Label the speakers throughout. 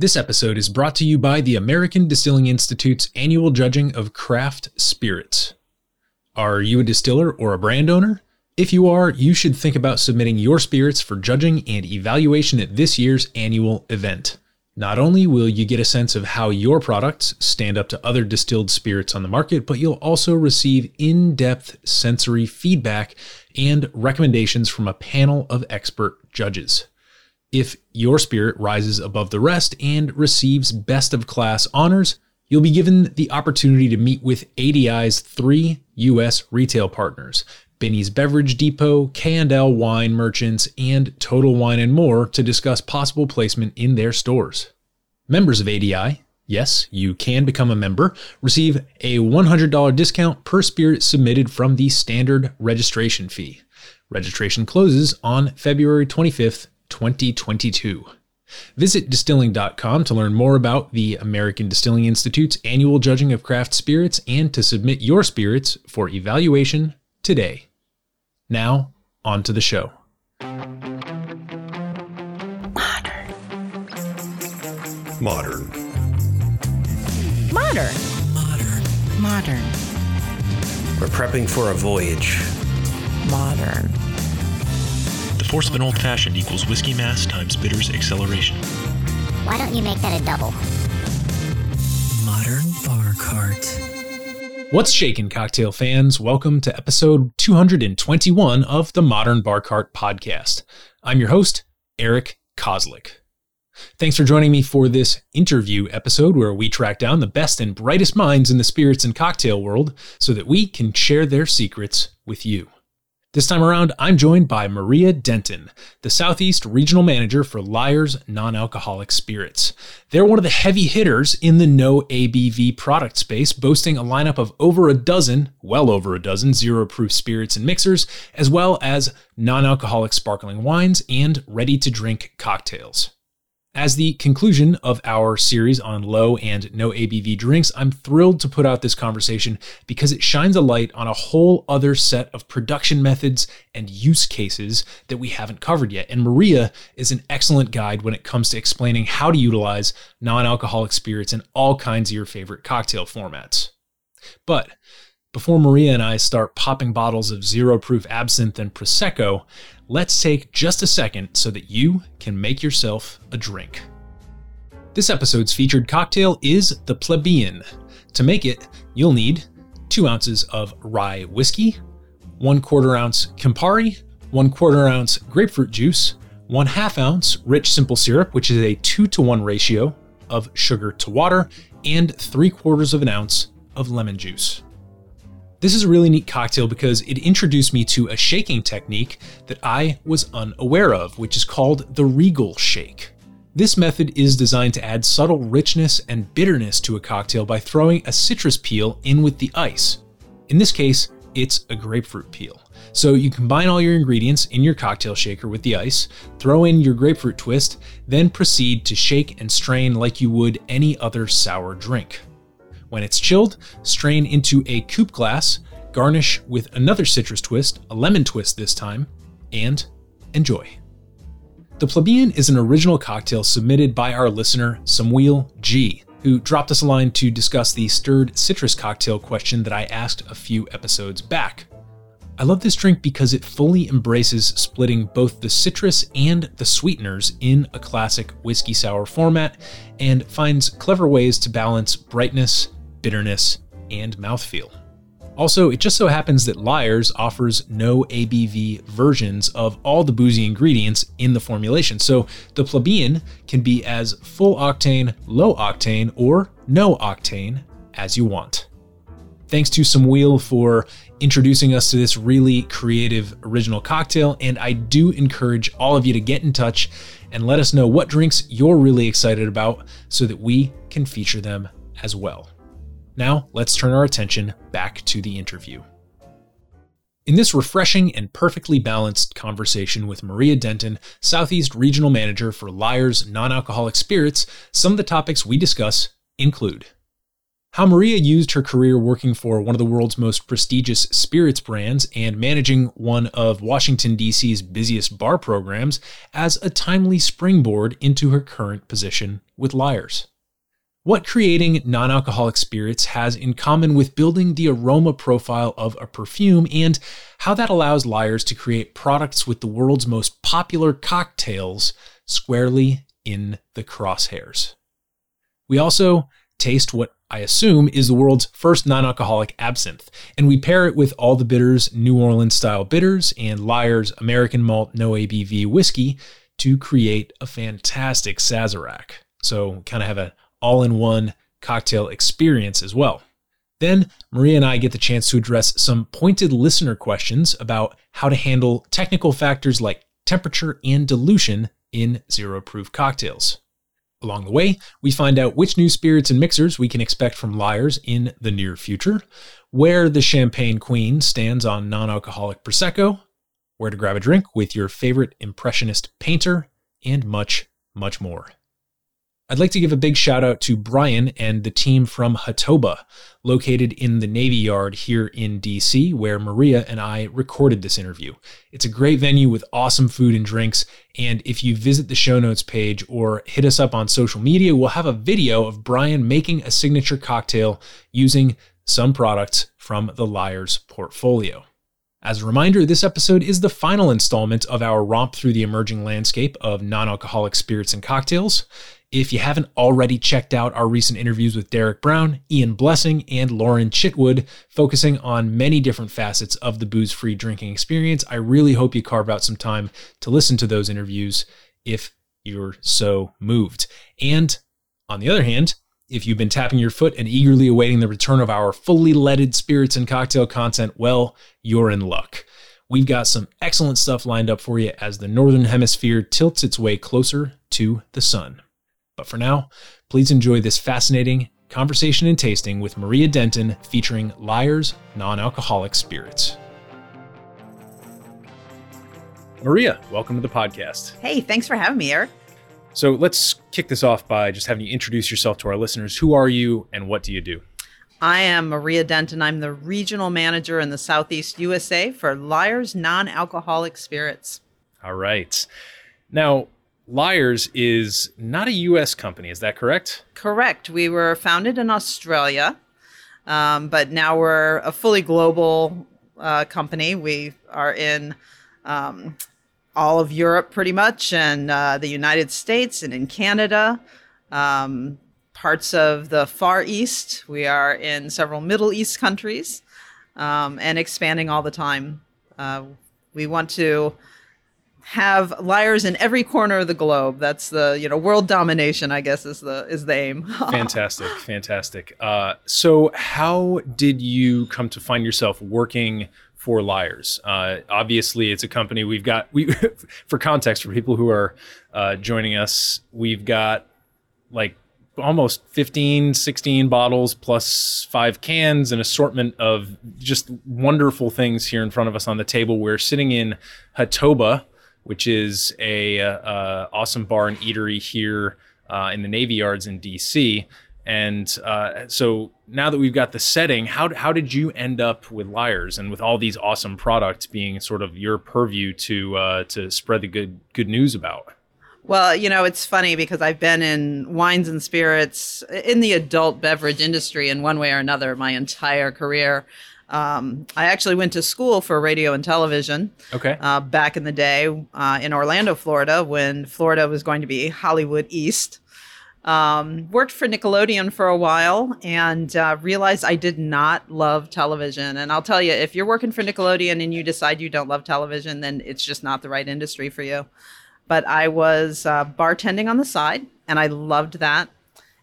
Speaker 1: This episode is brought to you by the American Distilling Institute's annual judging of craft spirits. Are you a distiller or a brand owner? If you are, you should think about submitting your spirits for judging and evaluation at this year's annual event. Not only will you get a sense of how your products stand up to other distilled spirits on the market, but you'll also receive in depth sensory feedback and recommendations from a panel of expert judges. If your spirit rises above the rest and receives best of class honors, you'll be given the opportunity to meet with ADI's three U.S. retail partners, Binny's Beverage Depot, K&L Wine Merchants, and Total Wine and more to discuss possible placement in their stores. Members of ADI, yes, you can become a member, receive a $100 discount per spirit submitted from the standard registration fee. Registration closes on February 25th, 2022. Visit distilling.com to learn more about the American Distilling Institute's annual judging of craft spirits and to submit your spirits for evaluation today. Now, on to the show.
Speaker 2: Modern.
Speaker 3: Modern.
Speaker 2: Modern.
Speaker 4: Modern.
Speaker 2: Modern.
Speaker 3: We're prepping for a voyage.
Speaker 2: Modern.
Speaker 4: The force of an old fashioned equals whiskey mass times bitters acceleration.
Speaker 5: Why don't you make that a double?
Speaker 6: Modern Bar Cart.
Speaker 1: What's shaking, cocktail fans? Welcome to episode 221 of the Modern Bar Cart podcast. I'm your host, Eric Kozlik. Thanks for joining me for this interview episode where we track down the best and brightest minds in the spirits and cocktail world so that we can share their secrets with you. This time around, I'm joined by Maria Denton, the Southeast Regional Manager for Lyre's Non Alcoholic Spirits. They're one of the heavy hitters in the no ABV product space, boasting a lineup of over a dozen, well over a dozen, zero proof spirits and mixers, as well as non alcoholic sparkling wines and ready to drink cocktails. As the conclusion of our series on low and no ABV drinks, I'm thrilled to put out this conversation because it shines a light on a whole other set of production methods and use cases that we haven't covered yet. And Maria is an excellent guide when it comes to explaining how to utilize non alcoholic spirits in all kinds of your favorite cocktail formats. But before Maria and I start popping bottles of zero proof absinthe and Prosecco, let's take just a second so that you can make yourself a drink. This episode's featured cocktail is the Plebeian. To make it, you'll need two ounces of rye whiskey, one quarter ounce Campari, one quarter ounce grapefruit juice, one half ounce rich simple syrup, which is a two to one ratio of sugar to water, and three quarters of an ounce of lemon juice. This is a really neat cocktail because it introduced me to a shaking technique that I was unaware of, which is called the Regal Shake. This method is designed to add subtle richness and bitterness to a cocktail by throwing a citrus peel in with the ice. In this case, it's a grapefruit peel. So you combine all your ingredients in your cocktail shaker with the ice, throw in your grapefruit twist, then proceed to shake and strain like you would any other sour drink. When it's chilled, strain into a coupe glass, garnish with another citrus twist, a lemon twist this time, and enjoy. The Plebeian is an original cocktail submitted by our listener, Samuel G., who dropped us a line to discuss the stirred citrus cocktail question that I asked a few episodes back. I love this drink because it fully embraces splitting both the citrus and the sweeteners in a classic whiskey sour format and finds clever ways to balance brightness, bitterness, and mouthfeel. Also, it just so happens that Lyre's offers no ABV versions of all the boozy ingredients in the formulation, so the plebeian can be as full octane, low octane, or no octane as you want. Thanks to Samuel for introducing us to this really creative original cocktail, and I do encourage all of you to get in touch and let us know what drinks you're really excited about so that we can feature them as well. Now, let's turn our attention back to the interview. In this refreshing and perfectly balanced conversation with Maria Denton, Southeast Regional Manager for Lyre's Non Alcoholic Spirits, some of the topics we discuss include how Maria used her career working for one of the world's most prestigious spirits brands and managing one of Washington, D.C.'s busiest bar programs as a timely springboard into her current position with Lyre's. What creating non alcoholic spirits has in common with building the aroma profile of a perfume, and how that allows Lyre's to create products with the world's most popular cocktails squarely in the crosshairs. We also taste what I assume is the world's first non alcoholic absinthe, and we pair it with all the bitters New Orleans style bitters and Lyre's American malt no ABV whiskey to create a fantastic Sazerac. So, kind of have an all in one cocktail experience as well. Then, Maria and I get the chance to address some pointed listener questions about how to handle technical factors like temperature and dilution in zero proof cocktails. Along the way, we find out which new spirits and mixers we can expect from Lyre's in the near future, where the Champagne Queen stands on non alcoholic Prosecco, where to grab a drink with your favorite Impressionist painter, and much, much more. I'd like to give a big shout out to Brian and the team from Hatoba, located in the Navy Yard here in DC, where Maria and I recorded this interview. It's a great venue with awesome food and drinks. And if you visit the show notes page or hit us up on social media, we'll have a video of Brian making a signature cocktail using some products from the Lyre's portfolio. As a reminder, this episode is the final installment of our romp through the emerging landscape of non alcoholic spirits and cocktails. If you haven't already checked out our recent interviews with Derek Brown, Ian Blessing, and Lauren Chitwood, focusing on many different facets of the booze free drinking experience, I really hope you carve out some time to listen to those interviews if you're so moved. And on the other hand, if you've been tapping your foot and eagerly awaiting the return of our fully leaded spirits and cocktail content, well, you're in luck. We've got some excellent stuff lined up for you as the Northern Hemisphere tilts its way closer to the sun. But for now, please enjoy this fascinating conversation and tasting with Maria Denton featuring Lyre's non alcoholic spirits. Maria, welcome to the podcast.
Speaker 6: Hey, thanks for having me, Eric.
Speaker 1: So let's kick this off by just having you introduce yourself to our listeners. Who are you and what do you do?
Speaker 6: I am Maria Denton. I'm the regional manager in the Southeast USA for Lyre's non alcoholic spirits.
Speaker 1: All right. Now, Lyre's is not a US company, is that correct?
Speaker 6: Correct. We were founded in Australia, um, but now we're a fully global uh, company. We are in um, all of Europe pretty much, and uh, the United States, and in Canada, um, parts of the Far East. We are in several Middle East countries um, and expanding all the time. Uh, we want to have Lyre's in every corner of the globe. That's the you know world domination. I guess is the is the aim.
Speaker 1: fantastic, fantastic. Uh, so, how did you come to find yourself working for Lyre's, Uh, obviously, it's a company we've got. We for context for people who are uh, joining us, we've got like almost 15 16 bottles plus five cans an assortment of just wonderful things here in front of us on the table we're sitting in hatoba which is a uh, uh, awesome bar and eatery here uh, in the Navy Yards in DC. And uh, so now that we've got the setting, how, how did you end up with Lyre's and with all these awesome products being sort of your purview to uh, to spread the good good news about?
Speaker 6: Well, you know, it's funny because I've been in wines and spirits in the adult beverage industry in one way or another my entire career. Um, I actually went to school for radio and television.
Speaker 1: Okay.
Speaker 6: Uh, back in the day uh, in Orlando, Florida, when Florida was going to be Hollywood East. Um, worked for Nickelodeon for a while and uh, realized I did not love television. And I'll tell you, if you're working for Nickelodeon and you decide you don't love television, then it's just not the right industry for you. But I was uh, bartending on the side, and I loved that.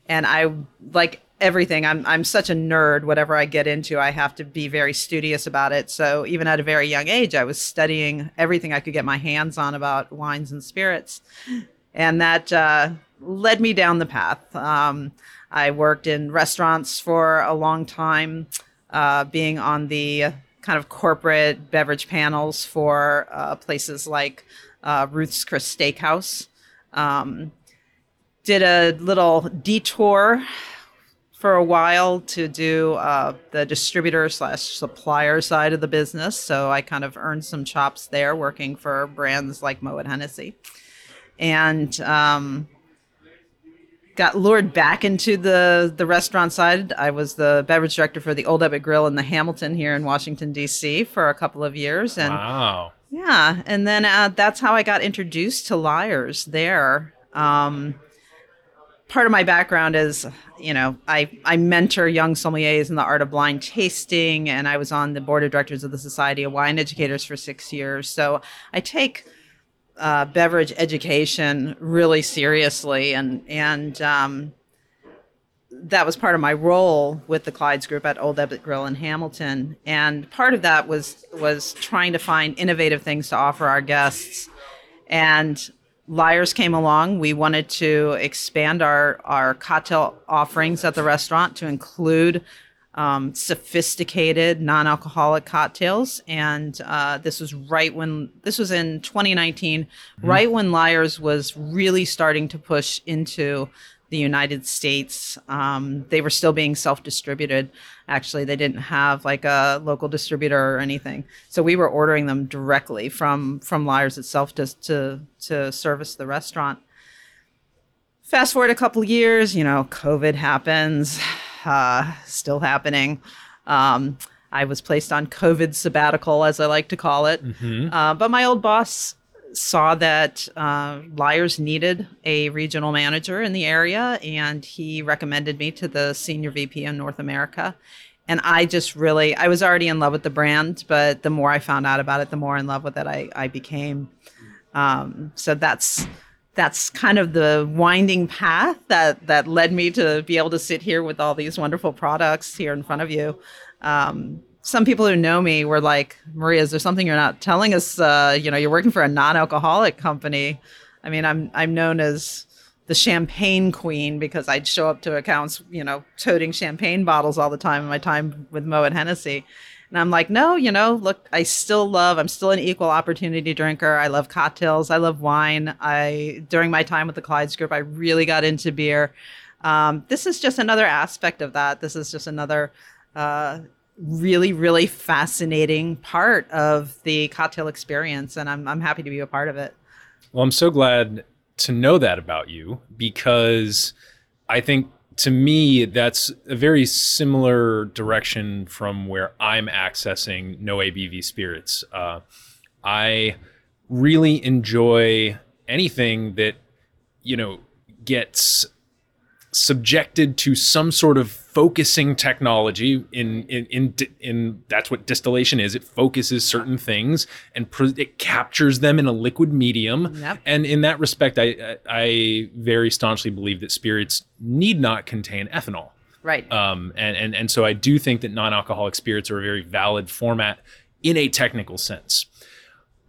Speaker 6: And I like everything. I'm I'm such a nerd. Whatever I get into, I have to be very studious about it. So even at a very young age, I was studying everything I could get my hands on about wines and spirits, and that uh, led me down the path. Um, I worked in restaurants for a long time, uh, being on the kind of corporate beverage panels for uh, places like uh, Ruth's Chris Steakhouse. Um, did a little detour for a while to do uh, the distributor slash supplier side of the business. So I kind of earned some chops there working for brands like Moet Hennessy. And um, got lured back into the, the restaurant side. I was the beverage director for the Old Ebbitt Grill in the Hamilton here in Washington, D.C. for a couple of years. And
Speaker 1: Wow.
Speaker 6: yeah, and then uh, that's how I got introduced to Lyre's there. Um, part of my background is, you know, I, I mentor young sommeliers in the art of blind tasting, and I was on the board of directors of the Society of Wine Educators for six years. So I take uh, beverage education really seriously, and and um, that was part of my role with the Clydes Group at Old Ebbitt Grill in Hamilton. And part of that was was trying to find innovative things to offer our guests. And Lyre's came along. We wanted to expand our our cocktail offerings at the restaurant to include um, sophisticated non-alcoholic cocktails. And uh, this was right when this was in 2019, right when Lyre's was really starting to push into the United States. Um, they were still being self-distributed. Actually, they didn't have like a local distributor or anything, so we were ordering them directly from from Lyre's itself to to to service the restaurant. Fast forward a couple years, you know, COVID happens, uh, still happening. Um, I was placed on COVID sabbatical, as I like to call it. Uh, but my old boss saw that uh, Lyre's needed a regional manager in the area, and he recommended me to the senior VP in North America. And I just really, I was already in love with the brand, but the more I found out about it, the more in love with it I, I became. Um, so that's that's kind of the winding path that that led me to be able to sit here with all these wonderful products here in front of you. Um, some people who know me were like, "Maria, is there something you're not telling us? Uh, you know, you're working for a non-alcoholic company." I mean, I'm I'm known as the champagne queen because I'd show up to accounts, you know, toting champagne bottles all the time in my time with Moet Hennessy. And I'm like, no, you know, look, I still love, I'm still an equal opportunity drinker. I love cocktails. I love wine. I, during my time with the Clydes Group, I really got into beer. Um, this is just another aspect of that. This is just another uh, really, really fascinating part of the cocktail experience. And I'm, I'm happy to be a part of it.
Speaker 1: Well, I'm so glad to know that about you because I think to me that's a very similar direction from where I'm accessing no ABV spirits. Uh, I really enjoy anything that you know gets subjected to some sort of focusing technology in in in, in that's what distillation is it focuses certain things and pr- it captures them in a liquid medium
Speaker 6: Yep.
Speaker 1: and in that respect I, I I very staunchly believe that spirits need not contain ethanol
Speaker 6: Right.
Speaker 1: um, and, and and so I do think that non-alcoholic spirits are a very valid format in a technical sense.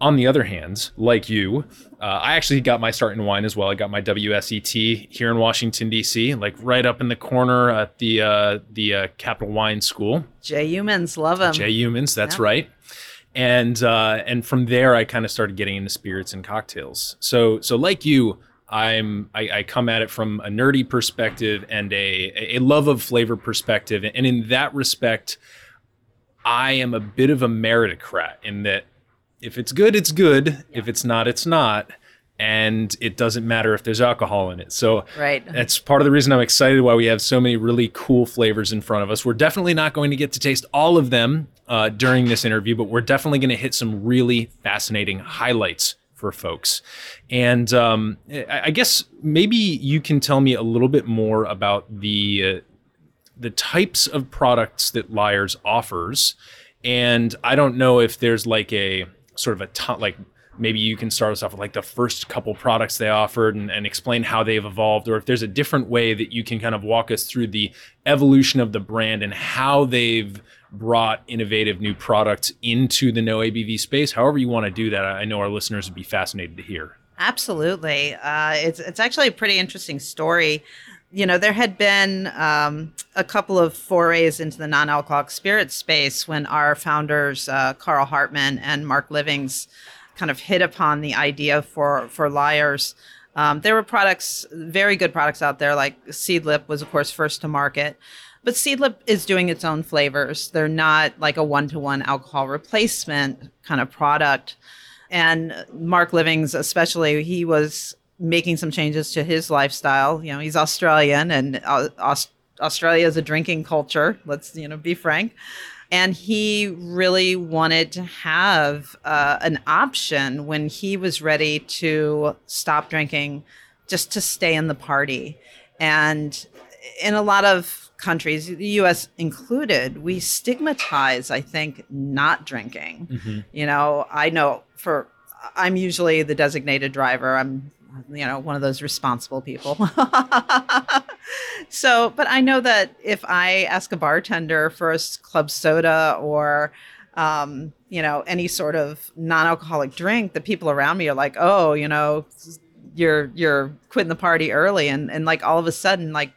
Speaker 1: On the other hand, like you, uh, I actually got my start in wine as well. I got my WSET here in Washington D.C., like right up in the corner at the uh, the uh, Capital Wine School.
Speaker 6: Jay Youmans, love him.
Speaker 1: Jay Youmans, that's
Speaker 6: Yeah.
Speaker 1: right. And uh, and from there, I kind of started getting into spirits and cocktails. So so like you, I'm I, I come at it from a nerdy perspective and a a love of flavor perspective, and in that respect, I am a bit of a meritocrat in that if it's good, it's good. If it's not, it's not. And it doesn't matter if there's alcohol in it. So
Speaker 6: Right.
Speaker 1: that's part of the reason I'm excited why we have so many really cool flavors in front of us. We're definitely not going to get to taste all of them uh, during this interview, but we're definitely going to hit some really fascinating highlights for folks. And um, I I guess maybe you can tell me a little bit more about the uh, the types of products that Lyre's offers. And I don't know if there's like a sort of a ton, like maybe you can start us off with like the first couple products they offered and, and explain how they've evolved, or if there's a different way that you can kind of walk us through the evolution of the brand and how they've brought innovative new products into the no ABV space. However, you want to do that, I know our listeners would be fascinated to hear.
Speaker 6: Absolutely. Uh, it's it's actually a pretty interesting story. You know, there had been um, a couple of forays into the non-alcoholic spirit space when our founders, uh, Carl Hartman and Mark Livings, kind of hit upon the idea for for Lyre's. Um, there were products, very good products out there, like Seedlip was, of course, first to market. But Seedlip is doing its own flavors. They're not like a one to one alcohol replacement kind of product. And Mark Livings, especially, he was making some changes to his lifestyle. You know, he's Australian and uh, Aus- Australia is a drinking culture. Let's, you know, be frank. And he really wanted to have uh, an option when he was ready to stop drinking just to stay in the party. And in a lot of countries, the US included, we stigmatize, I think, not drinking. You know, I know for, I'm usually the designated driver. I'm you know one of those responsible people. So but i know that if i ask a bartender for a club soda or um, you know any sort of non-alcoholic drink the people around me are like oh you know you're you're quitting the party early and and like all of a sudden like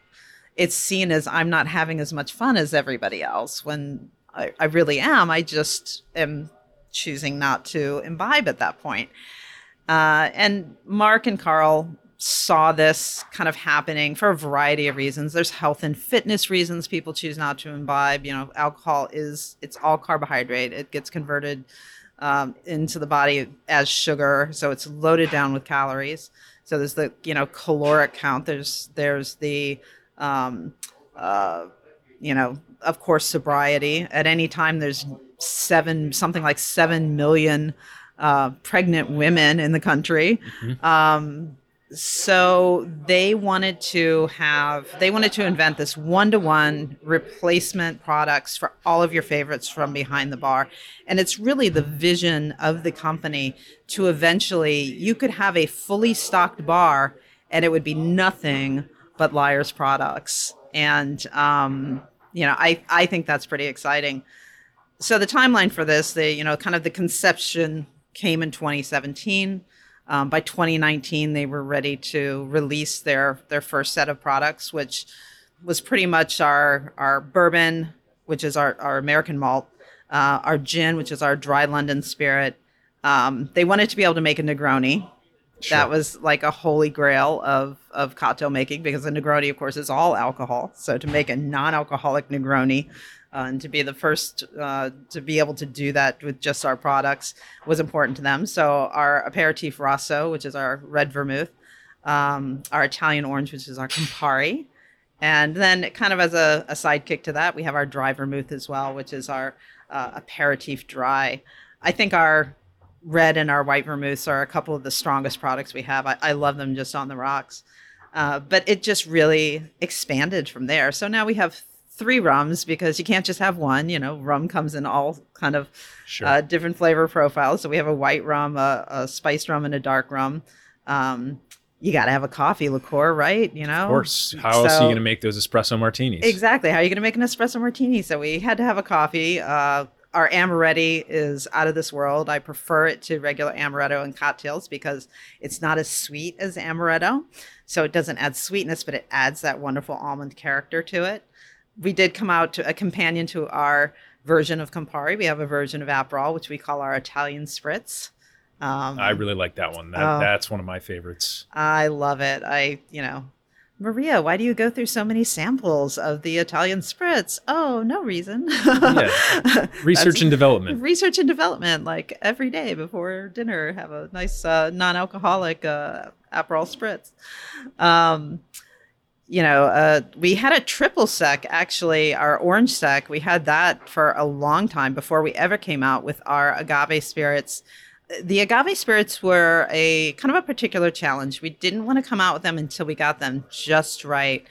Speaker 6: it's seen as i'm not having as much fun as everybody else when i, I really am. I just am choosing not to imbibe at that point uh, and Mark and Carl saw this kind of happening for a variety of reasons. There's health and fitness reasons people choose not to imbibe. You know, alcohol is it's all carbohydrate. It gets converted um, into the body as sugar, so it's loaded down with calories. So there's the you know caloric count. There's there's the um, uh, you know of course sobriety. At any time, there's seven something like seven million uh, pregnant women in the country. Um, so they wanted to have, they wanted to invent this one to one replacement products for all of your favorites from behind the bar. And it's really the vision of the company to eventually, you could have a fully stocked bar and it would be nothing but Lyre's products. And, um, you know, I, I think that's pretty exciting so the timeline for this, the you know, kind of the conception came in 2017. Um, by 2019, they were ready to release their their first set of products, which was pretty much our our bourbon, which is our our American malt, uh, our gin, which is our dry London spirit. Um, they wanted to be able to make a Negroni. That was like a holy grail of of cocktail making because a Negroni, of course, is all alcohol. So to make a non-alcoholic Negroni uh, and to be the first uh, to be able to do that with just our products was important to them. So our aperitif rosso, which is our red vermouth, um, our Italian orange, which is our Campari, and then kind of as a, a sidekick to that, we have our dry vermouth as well, which is our uh, aperitif dry. I think our red and our white vermouths are a couple of the strongest products we have. I, I love them just on the rocks. Uh, but it just really expanded from there. So now we have three rums because you can't just have one. You know, rum comes in all kind of
Speaker 1: Sure.
Speaker 6: uh, different flavor profiles. So we have a white rum, a, a spiced rum, and a dark rum. Um, you got to have a coffee liqueur, right? You know,
Speaker 1: Of course. How else are you going to make those espresso martinis?
Speaker 6: Exactly. How are you going to make an espresso martini? So we had to have a coffee. Uh, our amaretti is out of this world. I prefer it to regular amaretto in cocktails because it's not as sweet as amaretto. So it doesn't add sweetness, but it adds that wonderful almond character to it. We did come out to a companion to our version of Campari. We have a version of Aperol, which we call our Italian Spritz. Um,
Speaker 1: I really like that one. That,
Speaker 6: Oh.
Speaker 1: That's one of my favorites.
Speaker 6: I love it. I, you know, Maria, why do you go through so many samples of the Italian spritz? Oh, no reason.
Speaker 1: Yeah. Research and development.
Speaker 6: Research and development, like every day before dinner, have a nice uh, non-alcoholic uh, Aperol spritz. Um, you know, uh, we had a triple sec actually, our orange sec. We had that for a long time before we ever came out with our agave spirits. The agave spirits were a kind of a particular challenge. We didn't want to come out with them until we got them just right.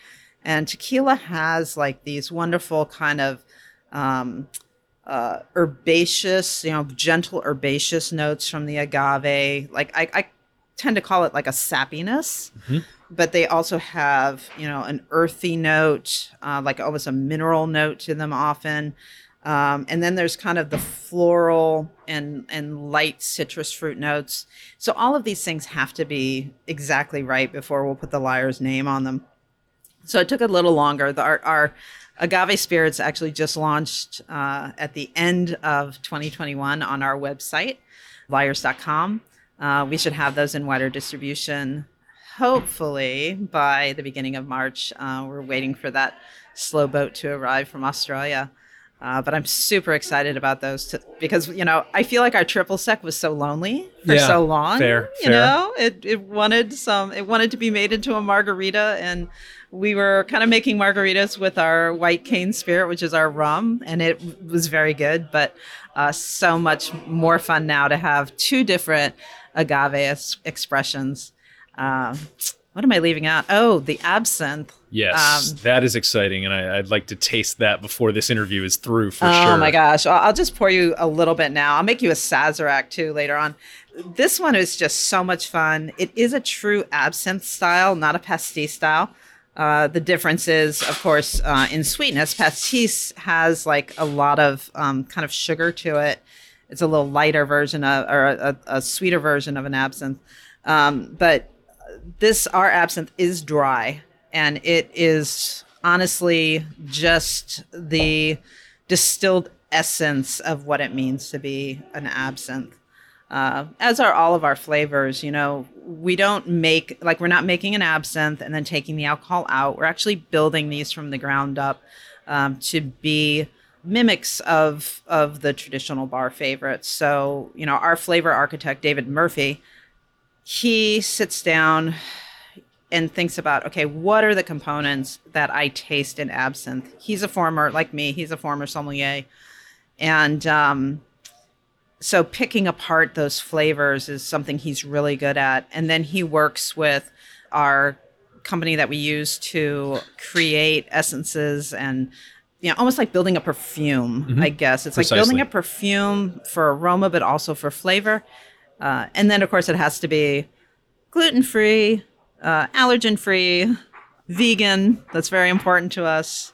Speaker 6: And tequila has like these wonderful kind of um, uh, herbaceous, you know, gentle herbaceous notes from the agave. Like I, I tend to call it like a sappiness, but they also have, you know, an earthy note, uh, like almost a mineral note to them often. Um, and then there's kind of the floral and and light citrus fruit notes. So all of these things have to be exactly right before we'll put the Lyre's name on them. So it took a little longer. The, our, our agave spirits actually just launched uh, at the end of 2021 on our website, lyres.com. Uh, we should have those in wider distribution hopefully by the beginning of March. Uh, we're waiting for that slow boat to arrive from Australia. Uh, but I'm super excited about those to, because you know I feel like our triple sec was so lonely for
Speaker 1: Yeah,
Speaker 6: so long.
Speaker 1: fair,
Speaker 6: you
Speaker 1: fair.
Speaker 6: know, it it wanted some. It wanted to be made into a margarita, and we were kind of making margaritas with our white cane spirit, which is our rum, and it was very good. But uh, so much more fun now to have two different agave es- expressions. Um, what am I leaving out? Oh, the absinthe.
Speaker 1: Yes,
Speaker 6: Um,
Speaker 1: that is exciting, and I, I'd like to taste that before this interview is through for
Speaker 6: oh
Speaker 1: sure.
Speaker 6: my gosh. I'll, I'll just pour you a little bit now. I'll make you a Sazerac too later on. This one is just so much fun. It is a true absinthe style, not a pastis style. Uh, the difference is, of course, uh, in sweetness. Pastis has like a lot of um, kind of sugar to it. It's a little lighter version of, or a, a sweeter version of an absinthe. Um, but this our absinthe is dry and it is honestly just the distilled essence of what it means to be an absinthe uh, as are all of our flavors you know we don't make like we're not making an absinthe and then taking the alcohol out we're actually building these from the ground up um, to be mimics of of the traditional bar favorites. So you know our flavor architect david murphy he sits down and thinks about okay what are the components that i taste in absinthe? He's a former like me he's a former sommelier. And um, so picking apart those flavors is something he's really good at. And then he works with our company that we use to create essences and you know almost like building a perfume i guess. It's like building a perfume for aroma but also for flavor. Uh, and then of course it has to be gluten free uh, allergen free vegan. That's very important to us.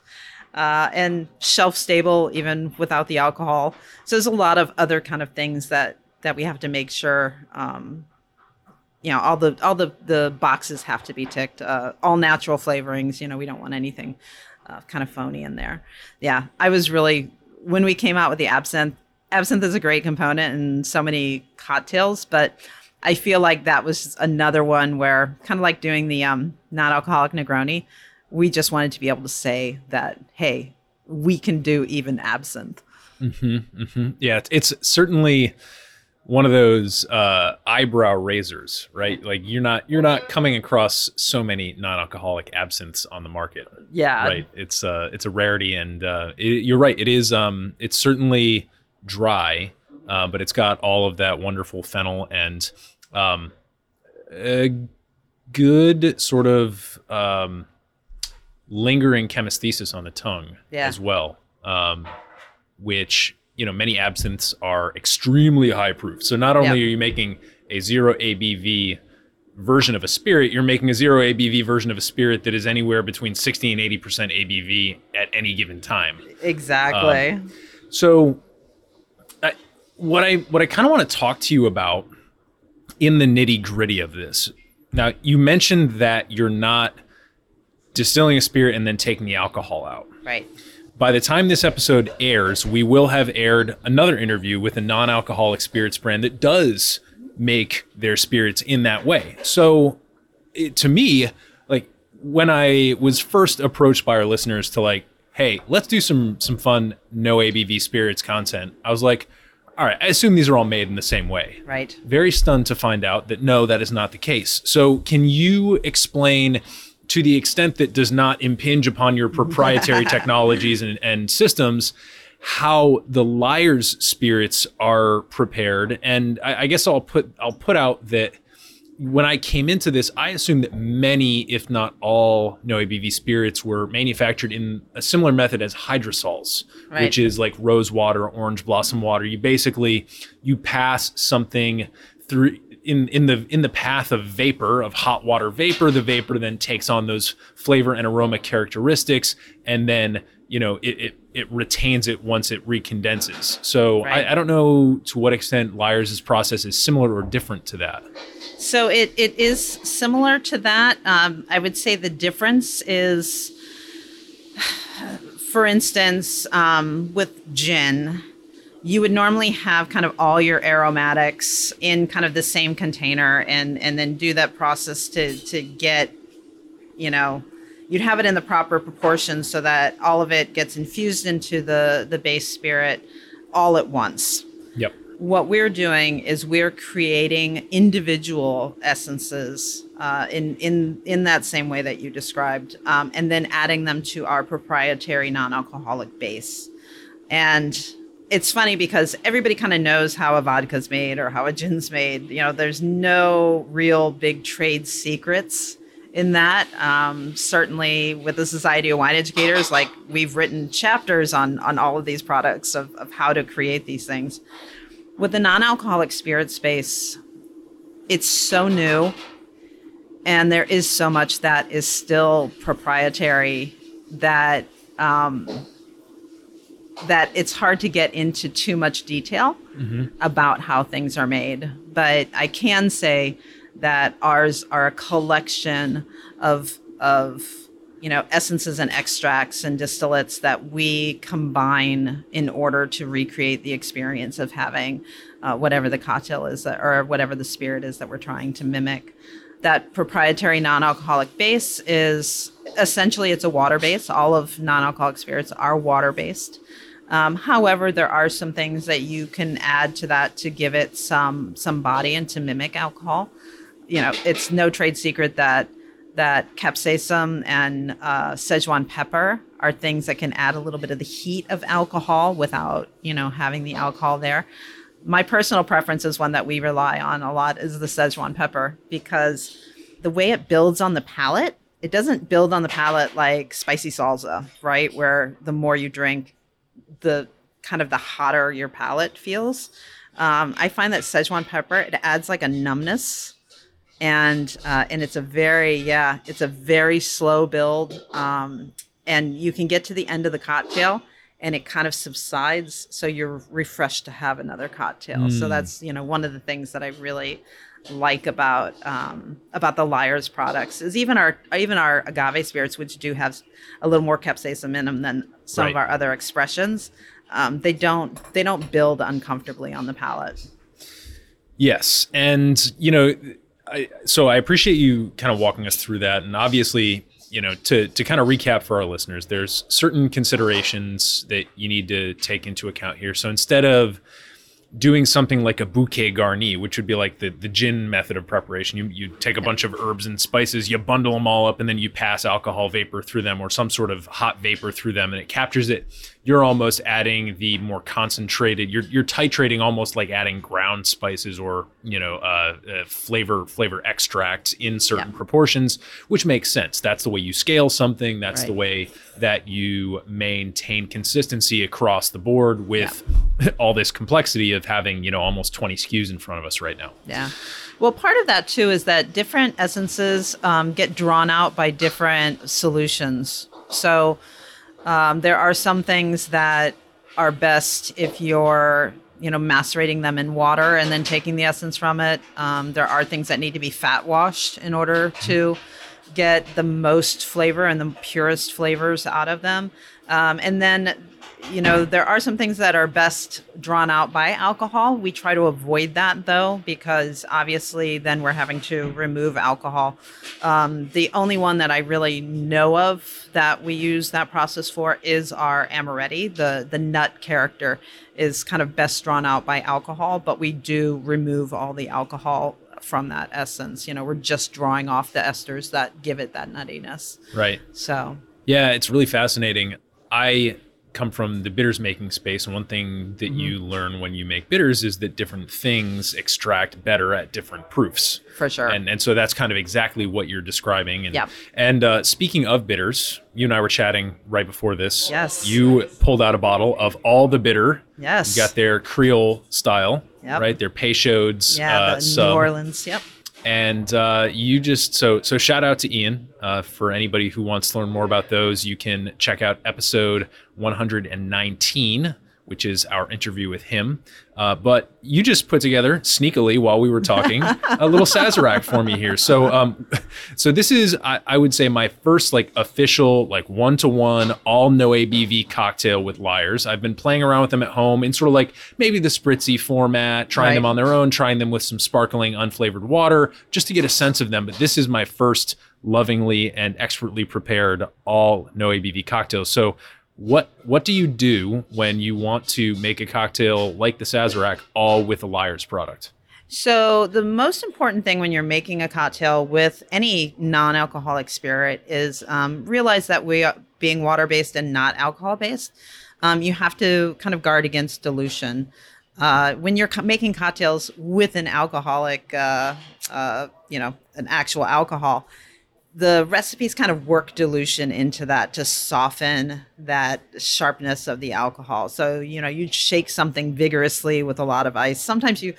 Speaker 6: Uh, and shelf stable even without the alcohol. So there's a lot of other kind of things that that we have to make sure um, you know all the all the the boxes have to be ticked uh, all natural flavorings. You know we don't want anything uh, kind of phony in there. Yeah i was really when we came out with the absinthe absinthe is a great component in so many cocktails but i feel like that was another one where kind of like doing the um, non-alcoholic negroni we just wanted to be able to say that hey we can do even absinthe.
Speaker 1: Yeah, it's, it's certainly one of those uh, eyebrow razors, right? Like you're not you're not coming across so many non-alcoholic absinthes on the market,
Speaker 6: yeah
Speaker 1: right? It's uh it's a rarity, and uh, it, you're right. It is um it's certainly dry, uh, but it's got all of that wonderful fennel and um a good sort of um lingering chemesthesis on the tongue
Speaker 6: Yeah.
Speaker 1: as well. Um, which you know many absinthes are extremely high proof. So not only
Speaker 6: Yep.
Speaker 1: are you making a zero ABV version of a spirit, you're making a zero ABV version of a spirit that is anywhere between 60 and 80 percent ABV at any given time.
Speaker 6: exactly um,
Speaker 1: So, I, what I what I kind of want to talk to you about in the nitty gritty of this. Now, you mentioned that you're not distilling a spirit and then taking the alcohol out.
Speaker 6: right
Speaker 1: By the time this episode airs, we will have aired another interview with a non alcoholic spirits brand that does make their spirits in that way. So, it, to me, like when I was first approached by our listeners to like, hey, let's do some some fun no ABV spirits content. I was like, all right, I assume these are all made in the same way.
Speaker 6: right
Speaker 1: Very stunned to find out that no, that is not the case. So, can you explain to the extent that does not impinge upon your proprietary technologies and, and systems how the Lyre's spirits are prepared and I, I guess i'll put i'll put out that when i came into this i assumed that many if not all no abv spirits were manufactured in a similar method as hydrosols
Speaker 6: Right.
Speaker 1: which is like rose water orange blossom water you basically you pass something through in in the in the path of vapor of hot water vapor the vapor then takes on those flavor and aroma characteristics and then you know it it, it retains it once it recondenses so
Speaker 6: Right.
Speaker 1: I, I don't know to what extent Lyre's process is similar or different to that
Speaker 6: So it, it is similar to that. Um, I would say the difference is, for instance, um, with gin, you would normally have kind of all your aromatics in kind of the same container and and then do that process to to get you know you'd have it in the proper proportions so that all of it gets infused into the the base spirit all at once
Speaker 1: Yep.
Speaker 6: what we're doing is we're creating individual essences uh, in in in that same way that you described, um, and then adding them to our proprietary non-alcoholic base. And it's funny because everybody kind of knows how a vodka's made or how a gin's made. You know, there's no real big trade secrets in that. Um, certainly, with the Society of Wine Educators, like we've written chapters on on all of these products of, of how to create these things. With the non-alcoholic spirit space, it's so new, and there is so much that is still proprietary that um, that it's hard to get into too much detail about how things are made. But I can say that ours are a collection of of you know essences and extracts and distillates that we combine in order to recreate the experience of having uh, whatever the cocktail is that, or whatever the spirit is that we're trying to mimic. That proprietary non-alcoholic base is essentially it's a water base. All of non-alcoholic spirits are water based um, however, there are some things that you can add to that to give it some some body and to mimic alcohol. You know, it's no trade secret that that capsaicin and uh, Szechuan pepper are things that can add a little bit of the heat of alcohol without you know having the alcohol there. My personal preference is one that we rely on a lot is the Szechuan pepper because the way it builds on the palate, it doesn't build on the palate like spicy salsa, right? Where the more you drink, the kind of the hotter your palate feels. Um, I find that Szechuan pepper it adds like a numbness, and uh, and it's a very yeah, it's a very slow build, um, and you can get to the end of the cocktail and it kind of subsides, so you're refreshed to have another cocktail. So that's you know one of the things that I really like about um, about the Lyre's products is even our even our agave spirits, which do have a little more capsaicin in them than some of our other expressions. Um, they don't they don't build uncomfortably on the palate.
Speaker 1: Yes, and you know, I, so I appreciate you kind of walking us through that, and obviously, you know, to to kind of recap for our listeners, there's certain considerations that you need to take into account here. So instead of doing something like a bouquet garni, which would be like the, the gin method of preparation. You, you take a bunch of herbs and spices, you bundle them all up, and then you pass alcohol vapor through them or some sort of hot vapor through them, and it captures it. You're almost adding the more concentrated. You're you're titrating almost like adding ground spices or you know uh, uh, flavor flavor extracts in certain
Speaker 6: Yeah.
Speaker 1: proportions, which makes sense. That's the way you scale something. That's the way that you maintain consistency across the board with all this complexity of having you know almost 20 SKUs in front of us right now.
Speaker 6: Yeah. Well, part of that too is that different essences um, get drawn out by different solutions. So um, there are some things that are best if you're, you know, macerating them in water and then taking the essence from it. Um, there are things that need to be fat washed in order to get the most flavor and the purest flavors out of them. Um, and then, you know, there are some things that are best drawn out by alcohol. We try to avoid that though, because obviously then we're having to remove alcohol. Um, the only one that I really know of that we use that process for is our amaretti. The the nut character is kind of best drawn out by alcohol, but we do remove all the alcohol from that essence. You know, we're just drawing off the esters that give it that nuttiness.
Speaker 1: Right.
Speaker 6: So
Speaker 1: Yeah, it's really fascinating. I come from the bitters making space, and one thing that
Speaker 6: Mm-hmm.
Speaker 1: you learn when you make bitters is that different things extract better at different proofs.
Speaker 6: for sure.
Speaker 1: And and so that's kind of exactly what you're describing. And
Speaker 6: Yep.
Speaker 1: and uh, speaking of bitters, you and I were chatting right before this.
Speaker 6: Yes.
Speaker 1: You pulled out a bottle of all the bitter.
Speaker 6: yes.
Speaker 1: You got their Creole style,
Speaker 6: Yep.
Speaker 1: right? Their Peychaud's
Speaker 6: yeah,
Speaker 1: uh.
Speaker 6: New Orleans. Yep.
Speaker 1: And uh, you just so so shout out to Ian uh, for anybody who wants to learn more about those. You can check out episode 119 which is our interview with him. Uh, but you just put together sneakily while we were talking a little Sazerac for me here. So, um, so this is I, I would say my first like official like one to one all no ABV cocktail with Lyre's. I've been playing around with them at home in sort of like maybe the spritzy format, trying
Speaker 6: Right.
Speaker 1: them on their own, trying them with some sparkling unflavored water, just to get a sense of them. But this is my first lovingly and expertly prepared all no ABV cocktail. So what what do you do when you want to make a cocktail like the Sazerac all with a Lyre's product?
Speaker 6: So the most important thing when you're making a cocktail with any non-alcoholic spirit is um, realize that we are being water-based and not alcohol-based. Um, you have to kind of guard against dilution. Uh, when you're co- making cocktails with an alcoholic, uh, uh, you know, an actual alcohol, the recipes kind of work dilution into that to soften that sharpness of the alcohol. So, you know, you shake something vigorously with a lot of ice. Sometimes you,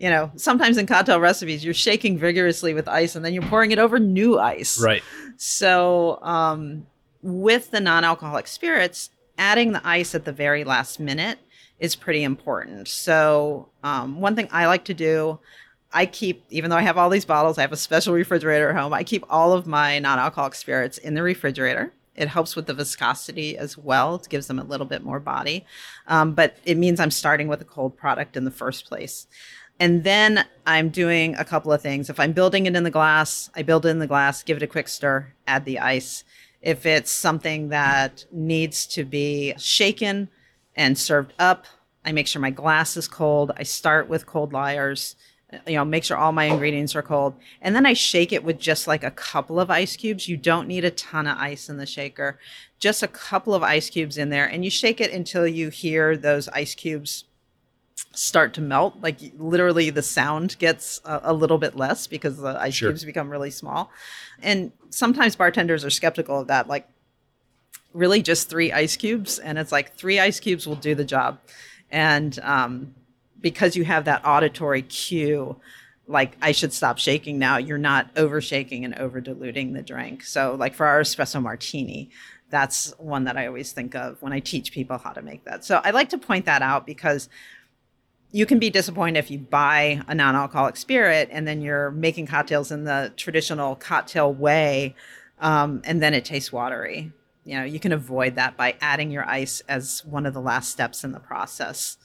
Speaker 6: you know, sometimes in cocktail recipes, you're shaking vigorously with ice and then you're pouring it over new ice.
Speaker 1: Right.
Speaker 6: So, um, with the non alcoholic spirits, adding the ice at the very last minute is pretty important. So, um, one thing I like to do, I keep, even though I have all these bottles, I have a special refrigerator at home. I keep all of my non alcoholic spirits in the refrigerator. It helps with the viscosity as well. It gives them a little bit more body. Um, but it means I'm starting with a cold product in the first place. And then I'm doing a couple of things. If I'm building it in the glass, I build it in the glass, give it a quick stir, add the ice. If it's something that needs to be shaken and served up, I make sure my glass is cold. I start with cold Lyre's, you know, make sure all my ingredients are cold. And then I shake it with just like a couple of ice cubes. You don't need a ton of ice in the shaker, just a couple of ice cubes in there. And you shake it until you hear those ice cubes start to melt like literally the sound gets a, a little bit less because the ice
Speaker 1: Sure.
Speaker 6: cubes become really small and sometimes bartenders are skeptical of that like really just three ice cubes and it's like three ice cubes will do the job and um, because you have that auditory cue like i should stop shaking now you're not over shaking and over diluting the drink. So like for our espresso martini that's one that i always think of when i teach people how to make that. So i like to point that out because you can be disappointed if you buy a non-alcoholic spirit and then you're making cocktails in the traditional cocktail way um, and then it tastes watery. You know you can avoid that by adding your ice as one of the last steps in the process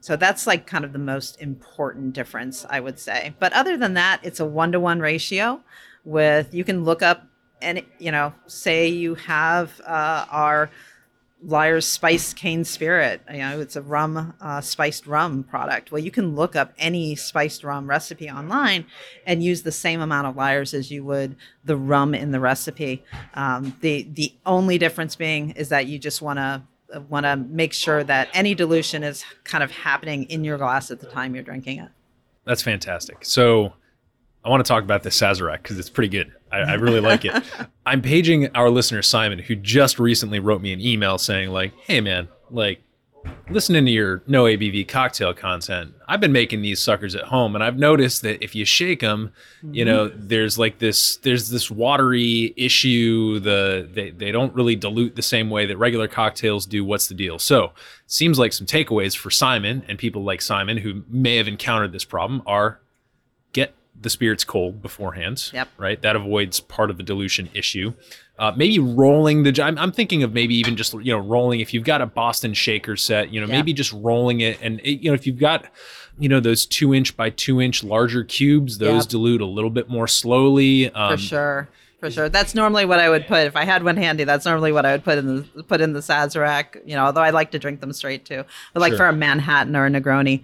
Speaker 6: so that's like kind of the most important difference i would say but other than that it's a one-to-one ratio with you can look up and you know say you have uh, our Lyre's Spice cane spirit. You know, it's a rum, uh, spiced rum product. Well, you can look up any spiced rum recipe online and use the same amount of Lyre's as you would the rum in the recipe. Um, the the only difference being is that you just want to want to make sure that any dilution is kind of happening in your glass at the time you're drinking it.
Speaker 1: That's fantastic. So I want to talk about the Sazerac because it's pretty good. I, I really like it. I'm paging our listener Simon, who just recently wrote me an email saying, like, hey man, like listening to your no ABV cocktail content, I've been making these suckers at home, and I've noticed that if you shake them, you mm-hmm. know, there's like this, there's this watery issue. The they they don't really dilute the same way that regular cocktails do. What's the deal? So, seems like some takeaways for Simon and people like Simon who may have encountered this problem are the spirits cold beforehand.
Speaker 6: Yep.
Speaker 1: Right. That avoids part of the dilution issue. Uh, maybe rolling the. I'm, I'm thinking of maybe even just you know rolling if you've got a Boston Shaker set. You know
Speaker 6: Yeah.
Speaker 1: maybe just rolling it and it, you know if you've got you know those two inch by two inch larger cubes, those
Speaker 6: Yep.
Speaker 1: dilute a little bit more slowly. Um,
Speaker 6: for sure for sure that's normally what i would put if i had one handy that's normally what i would put in the put in the sazerac you know although i like to drink them straight too but like
Speaker 1: Sure.
Speaker 6: for a manhattan or a negroni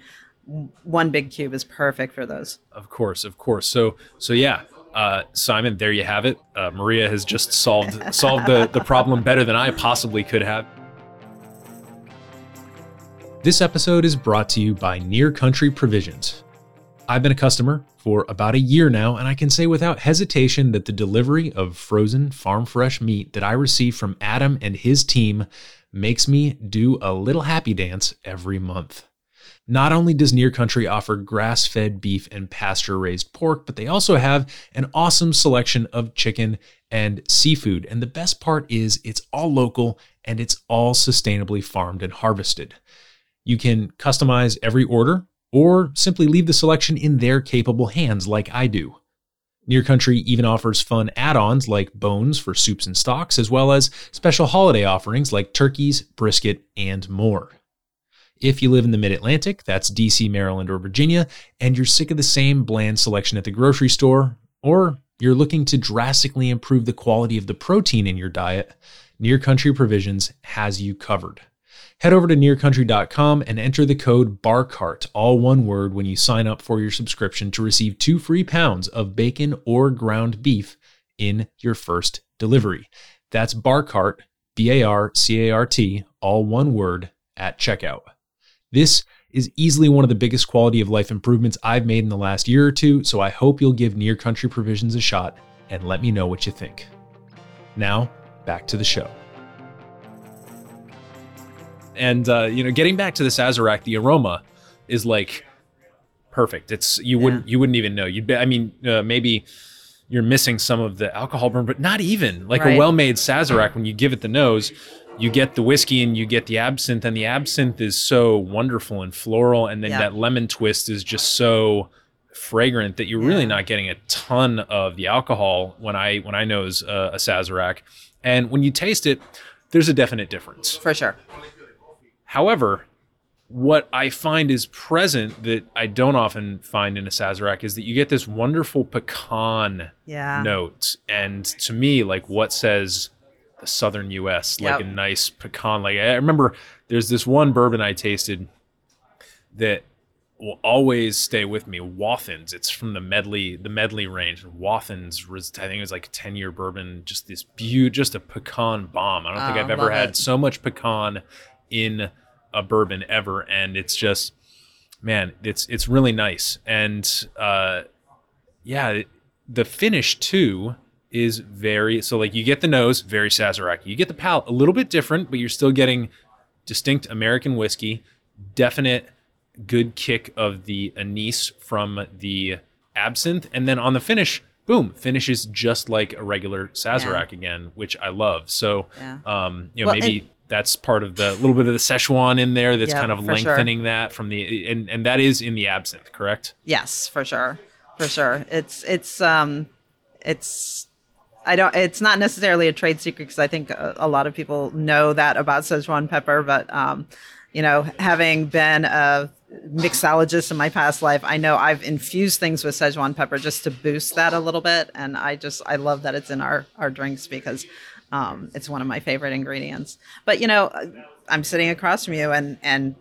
Speaker 6: one big cube is perfect for those
Speaker 1: Of course, of course. So, so yeah, uh, Simon, there you have it. Uh, Maria has just solved solved the the problem better than I possibly could have. This episode is brought to you by Near Country Provisions. I've been a customer for about a year now, and I can say without hesitation that the delivery of frozen farm fresh meat that I receive from Adam and his team makes me do a little happy dance every month. Not only does Near Country offer grass fed beef and pasture raised pork, but they also have an awesome selection of chicken and seafood. And the best part is it's all local and it's all sustainably farmed and harvested. You can customize every order or simply leave the selection in their capable hands like I do. Near Country even offers fun add ons like bones for soups and stocks, as well as special holiday offerings like turkeys, brisket, and more. If you live in the mid Atlantic, that's DC, Maryland, or Virginia, and you're sick of the same bland selection at the grocery store, or you're looking to drastically improve the quality of the protein in your diet, Near Country Provisions has you covered. Head over to nearcountry.com and enter the code BARCART, all one word, when you sign up for your subscription to receive two free pounds of bacon or ground beef in your first delivery. That's BARCART, B A R C A R T, all one word, at checkout. This is easily one of the biggest quality of life improvements I've made in the last year or two, so I hope you'll give Near Country Provisions a shot and let me know what you think. Now, back to the show. And uh, you know, getting back to the Sazerac, the aroma is like perfect. It's you wouldn't you wouldn't even know. You'd be, I mean, uh, maybe you're missing some of the alcohol burn, but not even like a well-made Sazerac. When you give it the nose, you get the whiskey and you get the absinthe, and the absinthe is so wonderful and floral, and then
Speaker 6: Yeah.
Speaker 1: that lemon twist is just so fragrant that you're really not getting a ton of the alcohol when I when I nose uh, a Sazerac, and when you taste it, there's a definite difference.
Speaker 6: For sure.
Speaker 1: However, what I find is present that I don't often find in a Sazerac is that you get this wonderful pecan
Speaker 6: Yeah.
Speaker 1: note. And to me, like what says southern US, like
Speaker 6: Yep.
Speaker 1: a nice pecan. Like I remember there's this one bourbon I tasted that will always stay with me. Wathen's. It's from the Medley, the Medley range. Wathen's was I think it was like a 10 year bourbon, just this beaut just a pecan bomb. I don't think
Speaker 6: Oh,
Speaker 1: I've ever had
Speaker 6: it.
Speaker 1: so much pecan in a bourbon ever. And it's just man, it's it's really nice. And uh yeah, the finish too is very so like you get the nose very Sazerac. You get the palate a little bit different, but you're still getting distinct American whiskey, definite good kick of the anise from the absinthe, and then on the finish, boom, finishes just like a regular Sazerac again, which I love. So,
Speaker 6: Yeah.
Speaker 1: um, you know,
Speaker 6: Well,
Speaker 1: maybe
Speaker 6: and-
Speaker 1: that's part of the little bit of the Szechuan in there that's
Speaker 6: Yeah,
Speaker 1: kind of
Speaker 6: for sure.
Speaker 1: lengthening that from the and and that is in the absinthe, correct?
Speaker 6: Yes, for sure. For sure. It's it's um it's I don't it's not necessarily a trade secret because I think a, a lot of people know that about Szechuan pepper, but um you know, having been a mixologist in my past life, I know I've infused things with Szechuan pepper just to boost that a little bit and I just I love that it's in our our drinks because um, it's one of my favorite ingredients. But you know, I'm sitting across from you, and and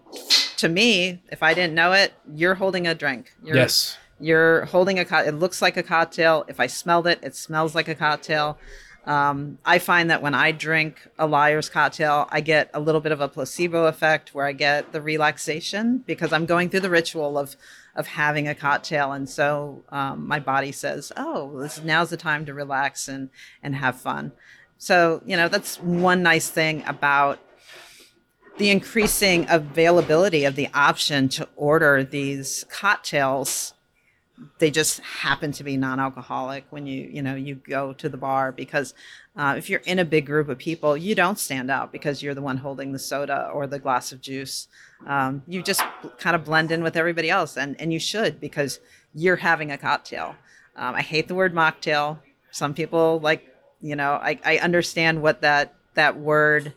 Speaker 6: to me, if I didn't know it, you're holding a drink. You're,
Speaker 1: Yes.
Speaker 6: You're holding a. Co- it looks like a cocktail. If I smelled it, it smells like a cocktail. Um, I find that when I drink a Lyre's cocktail, I get a little bit of a placebo effect where I get the relaxation because I'm going through the ritual of of having a cocktail, and so um, my body says, "Oh, this now's the time to relax and and have fun." So you know that's one nice thing about the increasing availability of the option to order these cocktails they just happen to be non-alcoholic when you you know you go to the bar because uh, if you're in a big group of people you don't stand out because you're the one holding the soda or the glass of juice. Um, you just kind of blend in with everybody else and and you should because you're having a cocktail. Um, i hate the word mocktail. Some people like you know I, I understand what that that word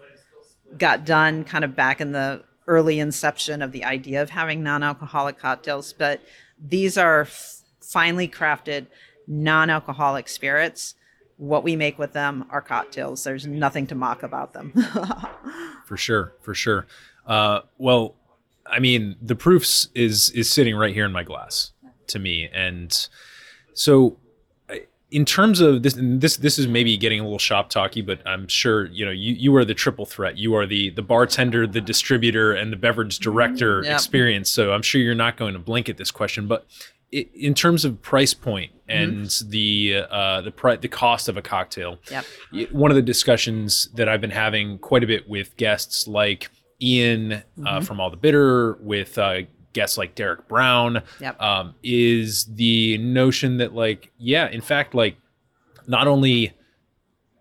Speaker 6: got done kind of back in the early inception of the idea of having non-alcoholic cocktails but these are f- finely crafted non-alcoholic spirits. What we make with them are cocktails. There's nothing to mock about them.
Speaker 1: For sure for sure. Uh, well i mean the proofs is is sitting right here in my glass to me. And so in terms of this and this this is maybe getting a little shop talky but i'm sure you know you you are the triple threat. You are the the bartender the distributor and the beverage director
Speaker 6: Yep.
Speaker 1: experience. So i'm sure you're not going to blink at this question but in terms of price point and the uh, the pri- the cost of a cocktail
Speaker 6: yep.
Speaker 1: one of the discussions that I've been having quite a bit with guests like Ian uh, from All the Bitter, with uh, guests like Derek Brown,
Speaker 6: Yep.
Speaker 1: um, is the notion that, like, yeah, in fact, like, not only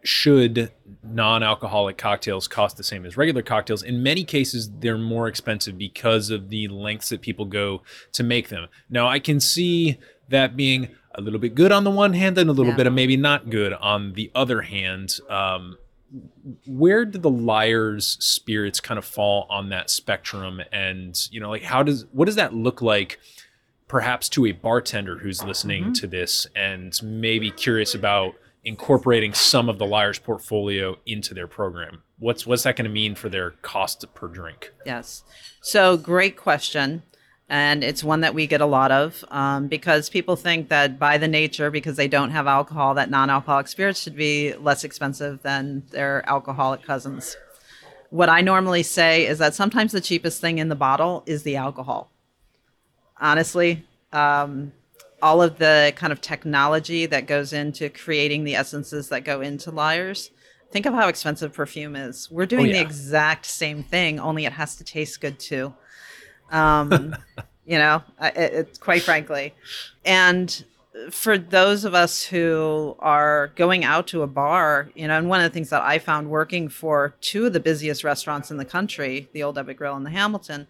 Speaker 1: should non-alcoholic cocktails cost the same as regular cocktails. In many cases, they're more expensive because of the lengths that people go to make them. Now, I can see that being a little bit good on the one hand and a little
Speaker 6: Yeah.
Speaker 1: bit of maybe not good on the other hand. Um, where do the Lyre's spirits kind of fall on that spectrum and you know like how does what does that look like perhaps to a bartender who's listening
Speaker 6: Mm-hmm.
Speaker 1: to this and maybe curious about incorporating some of the Lyre's portfolio into their program what's what's that going to mean for their cost per drink
Speaker 6: Yes. So great question. And it's one that we get a lot of um, because people think that by the nature, because they don't have alcohol, that non alcoholic spirits should be less expensive than their alcoholic cousins. What I normally say is that sometimes the cheapest thing in the bottle is the alcohol. Honestly, um, all of the kind of technology that goes into creating the essences that go into Lyre's. Think of how expensive perfume is. We're doing the
Speaker 1: yeah.
Speaker 6: exact same thing, only it has to taste good too. Um, you know, it, it, quite frankly. And for those of us who are going out to a bar, you know, and one of the things that I found working for two of the busiest restaurants in the country, the Old Ebbitt Grill and the Hamilton,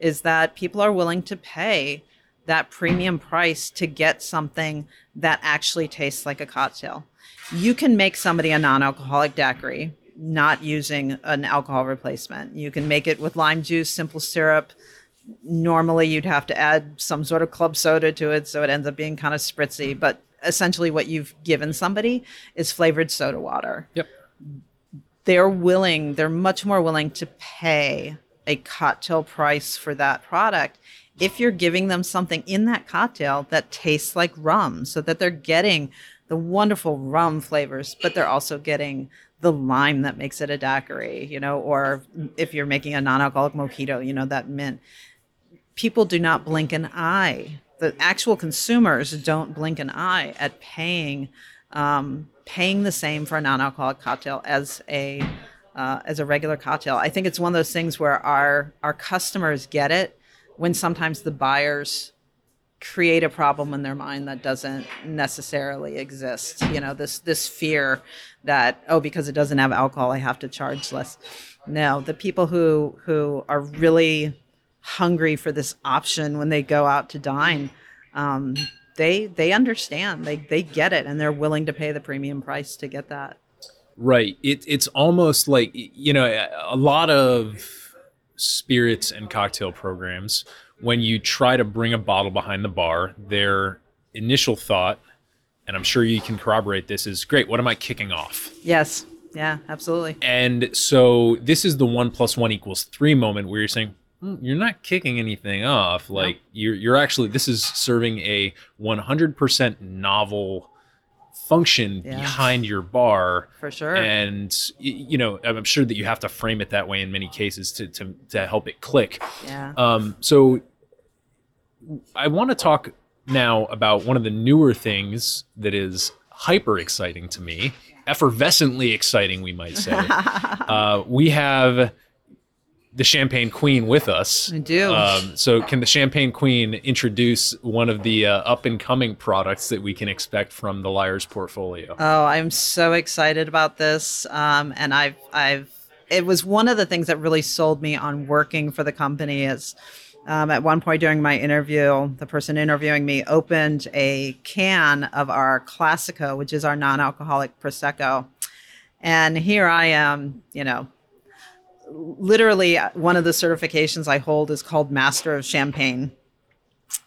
Speaker 6: is that people are willing to pay that premium price to get something that actually tastes like a cocktail. You can make somebody a non alcoholic daiquiri not using an alcohol replacement. You can make it with lime juice, simple syrup. Normally, you'd have to add some sort of club soda to it, so it ends up being kind of spritzy. But essentially, what you've given somebody is flavored soda water
Speaker 1: yep
Speaker 6: they're willing, they're much more willing to pay a cocktail price for that product if you're giving them something in that cocktail that tastes like rum, so that they're getting the wonderful rum flavors, but they're also getting the lime that makes it a daiquiri, you know, or if you're making a non alcoholic mojito, you know, that mint. People do not blink an eye. The actual consumers don't blink an eye at paying um, paying the same for a non-alcoholic cocktail as a uh, as a regular cocktail. I think it's one of those things where our our customers get it when sometimes the buyers create a problem in their mind that doesn't necessarily exist. You know, this this fear that oh because it doesn't have alcohol I have to charge less. No, the people who who are really hungry for this option when they go out to dine. Um, they they understand. They they get it and they're willing to pay the premium price to get that.
Speaker 1: Right. It, it's almost like, you know, a lot of spirits and cocktail programs, when you try to bring a bottle behind the bar, their initial thought, and I'm sure you can corroborate this, is great, what am I kicking off?
Speaker 6: yes. Yeah absolutely.
Speaker 1: And so this is the one plus one equals three moment where you're saying, "Hmm, you're not kicking anything off. Like you're, you're actually, this is serving a 100% novel function
Speaker 6: Yeah.
Speaker 1: behind your bar.
Speaker 6: For sure.
Speaker 1: And you know i'm sure that you have to frame it that way in many cases to to, to help it click.
Speaker 6: Yeah.
Speaker 1: Um, so i want to talk now about one of the newer things that is hyper exciting to me effervescently exciting we might say. Uh, we have the champagne queen with us.
Speaker 6: I do.
Speaker 1: um, so can the champagne queen introduce one of the uh, up and coming products that we can expect from the Lyre's portfolio?
Speaker 6: Oh i'm so excited about this. Um, and i've i've it was one of the things that really sold me on working for the company is um, at one point during my interview the person interviewing me opened a can of our classico which is our non-alcoholic prosecco. And here i am you know literally uh, one of the certifications I hold is called Master of Champagne.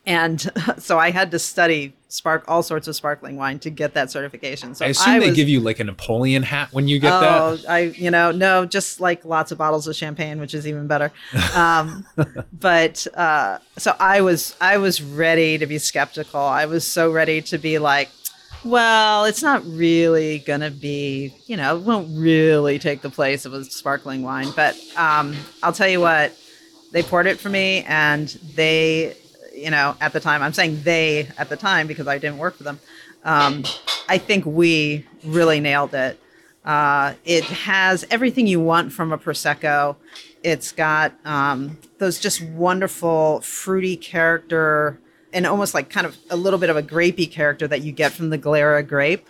Speaker 6: And so I had to study spark all sorts of sparkling wine to get that certification. So
Speaker 1: I assume they
Speaker 6: was-
Speaker 1: give you like a Napoleon hat when you get
Speaker 6: oh,
Speaker 1: that.
Speaker 6: I you know no, just like lots of bottles of champagne, which is even better. Um, but uh, so I was I was ready to be skeptical. I was so ready to be like, well, it's not really gonna be you know it won't really take the place of a sparkling wine. But um, I'll tell you what, they poured it for me, and they you know at the time I'm saying they at the time because I didn't work for them. Um, I think we really nailed it. Uh, it has everything you want from a prosecco. It's got um, those just wonderful fruity character and almost like kind of a little bit of a grapey character that you get from the Glera grape,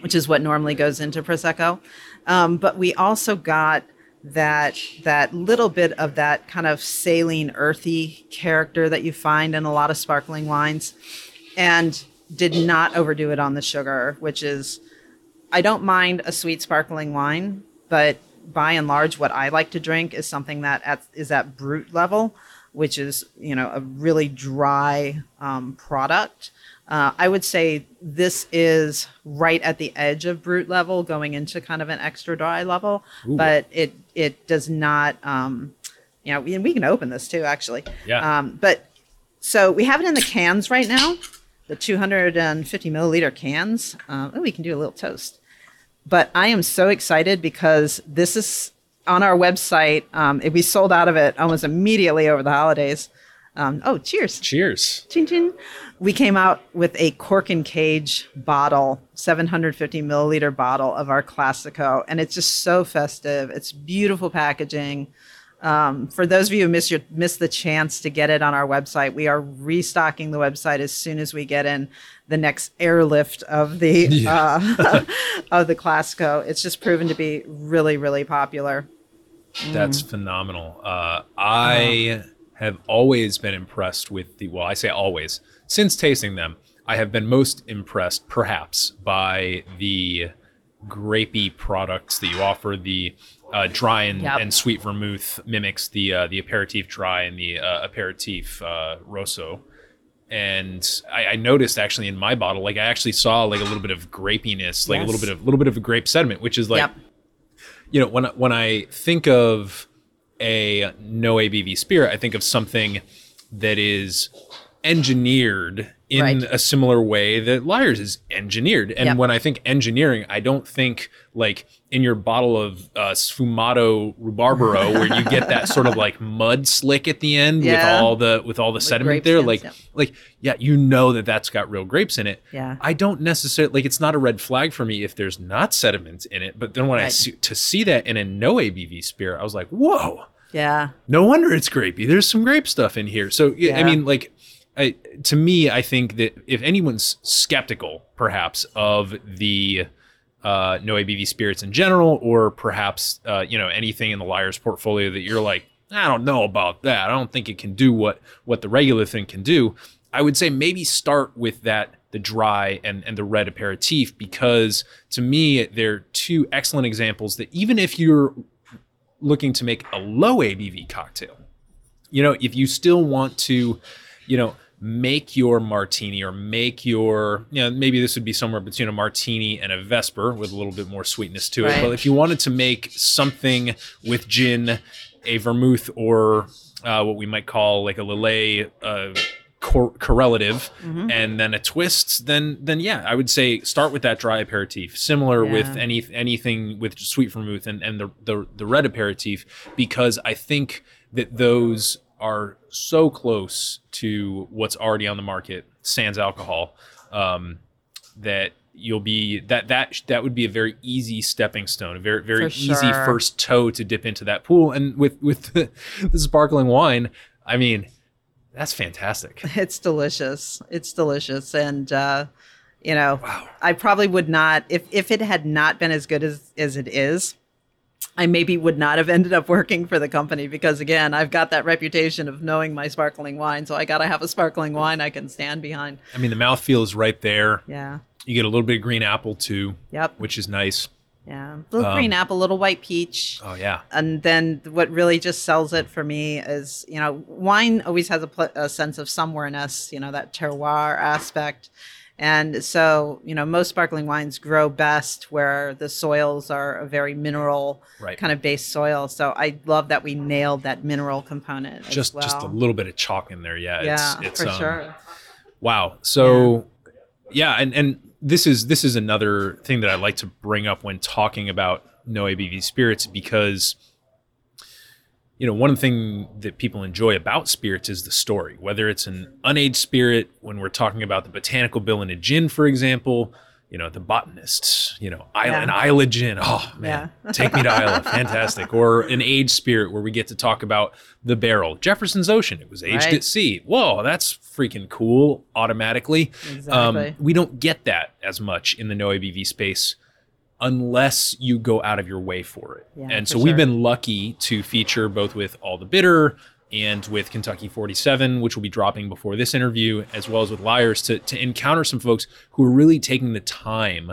Speaker 6: which is what normally goes into prosecco. Um, but we also got that that little bit of that kind of saline, earthy character that you find in a lot of sparkling wines, and did not overdo it on the sugar, which is I don't mind a sweet sparkling wine, but by and large, what I like to drink is something that at, is at brut level, which is you know a really dry um, product. Uh, I would say this is right at the edge of brut level, going into kind of an extra dry level, but it it does not. Um, you know, we, we can open this too, actually.
Speaker 1: Yeah.
Speaker 6: Um, but so we have it in the cans right now, the 250 milliliter cans. Uh, oh, we can do a little toast. But I am so excited because this is on our website. Um, it, we sold out of it almost immediately over the holidays. Um, oh, cheers.
Speaker 1: Cheers.
Speaker 6: Ching, ching. We came out with a cork and cage bottle, 750 milliliter bottle of our Classico, and it's just so festive. It's beautiful packaging. Um, for those of you who miss your miss the chance to get it on our website, we are restocking the website as soon as we get in the next airlift of the uh, of the Classico. It's just proven to be really, really popular.
Speaker 1: That's phenomenal. Uh, I have always been impressed with the. Well, I say always. Since tasting them, I have been most impressed, perhaps, by the grapey products that you offer. The uh, dry and,
Speaker 6: Yep.
Speaker 1: and sweet vermouth mimics the uh, the aperitif dry and the uh, aperitif uh, rosso. And I, I noticed actually in my bottle, like I actually saw like a little bit of grapiness, like a little bit of a little bit of a grape sediment, which is like
Speaker 6: yep.
Speaker 1: you know when when I think of a no ABV spirit, I think of something that is engineered in
Speaker 6: Right.
Speaker 1: a similar way that Lyre's is engineered. And
Speaker 6: Yep.
Speaker 1: when I think engineering, I don't think like in your bottle of uh, Sfumato Rabarbaro where you get that sort of like mud slick at the end with all the with all the sediment there. Like
Speaker 6: yep.
Speaker 1: like yeah, you know that that's got real grapes in it.
Speaker 6: Yeah.
Speaker 1: I don't necessarily like it's not a red flag for me if there's not sediment in it. But then when I see to see that in a no ABV spirit, I was like, whoa,
Speaker 6: Yeah.
Speaker 1: no wonder it's grapey. There's some grape stuff in here. So yeah, I mean, like, I, to me, I think that if anyone's skeptical, perhaps of the uh, no ABV spirits in general, or perhaps uh, you know anything in the Lyre's portfolio that you're like, I don't know about that. I don't think it can do what what the regular thing can do. I would say maybe start with that the dry and and the red aperitif because to me they're two excellent examples that even if you're looking to make a low ABV cocktail, you know, if you still want to, you know, make your martini or make your, you know, maybe this would be somewhere between a martini and a Vesper with a little bit more sweetness to it.
Speaker 6: Right.
Speaker 1: But if you wanted to make something with gin, a vermouth, or uh, what we might call like a Lillet uh, cor- correlative, and then a twist, then then yeah, I would say start with that dry aperitif, similar with any anything with sweet vermouth and, and the, the the red aperitif, because I think that those are so close to what's already on the market, sans alcohol, um, that you'll be that that that would be a very easy stepping stone, a very very
Speaker 6: For
Speaker 1: easy first toe to dip into that pool. And with with the, the sparkling wine, I mean, that's fantastic.
Speaker 6: It's delicious. It's delicious. And, uh, you know, I probably would not, if, if it had not been as good as, as it is, I maybe would not have ended up working for the company because, again, I've got that reputation of knowing my sparkling wine. So I got to have a sparkling wine I can stand behind.
Speaker 1: I mean, the mouthfeel is right there.
Speaker 6: Yeah.
Speaker 1: You get a little bit of green apple too,
Speaker 6: Yep.
Speaker 1: which is nice.
Speaker 6: Yeah. Little
Speaker 1: Um,
Speaker 6: green apple, little white peach.
Speaker 1: Oh yeah,
Speaker 6: and then what really just sells it for me is you know wine always has a, pl- a sense of somewhereness you know that terroir aspect and so you know most sparkling wines grow best where the soils are a very mineral
Speaker 1: Right.
Speaker 6: kind of based soil so i love that we nailed that mineral component as
Speaker 1: just
Speaker 6: well.
Speaker 1: just a little bit of chalk in there. Yeah,
Speaker 6: yeah
Speaker 1: it's, it's
Speaker 6: for
Speaker 1: um,
Speaker 6: sure
Speaker 1: Wow. So yeah. and and this is this is another thing that I like to bring up when talking about no ABV spirits because you know, one thing that people enjoy about spirits is the story. Whether it's an unaged spirit, when we're talking about the botanical bill in a gin, for example, you know, the botanists, you know, Islay,
Speaker 6: Yeah.
Speaker 1: an Islay gin. Oh man, take me to Islay, fantastic. Or an aged spirit where we get to talk about the barrel. Jefferson's Ocean, it was aged
Speaker 6: Right.
Speaker 1: at sea. Whoa, that's freaking cool. Automatically, Um, we don't get that as much in the no ABV space unless you go out of your way for it.
Speaker 6: Yeah,
Speaker 1: and so we've
Speaker 6: sure.
Speaker 1: been lucky to feature both with All the Bitter and with Kentucky 47, which will be dropping before this interview, as well as with Lyre's, to, to encounter some folks who are really taking the time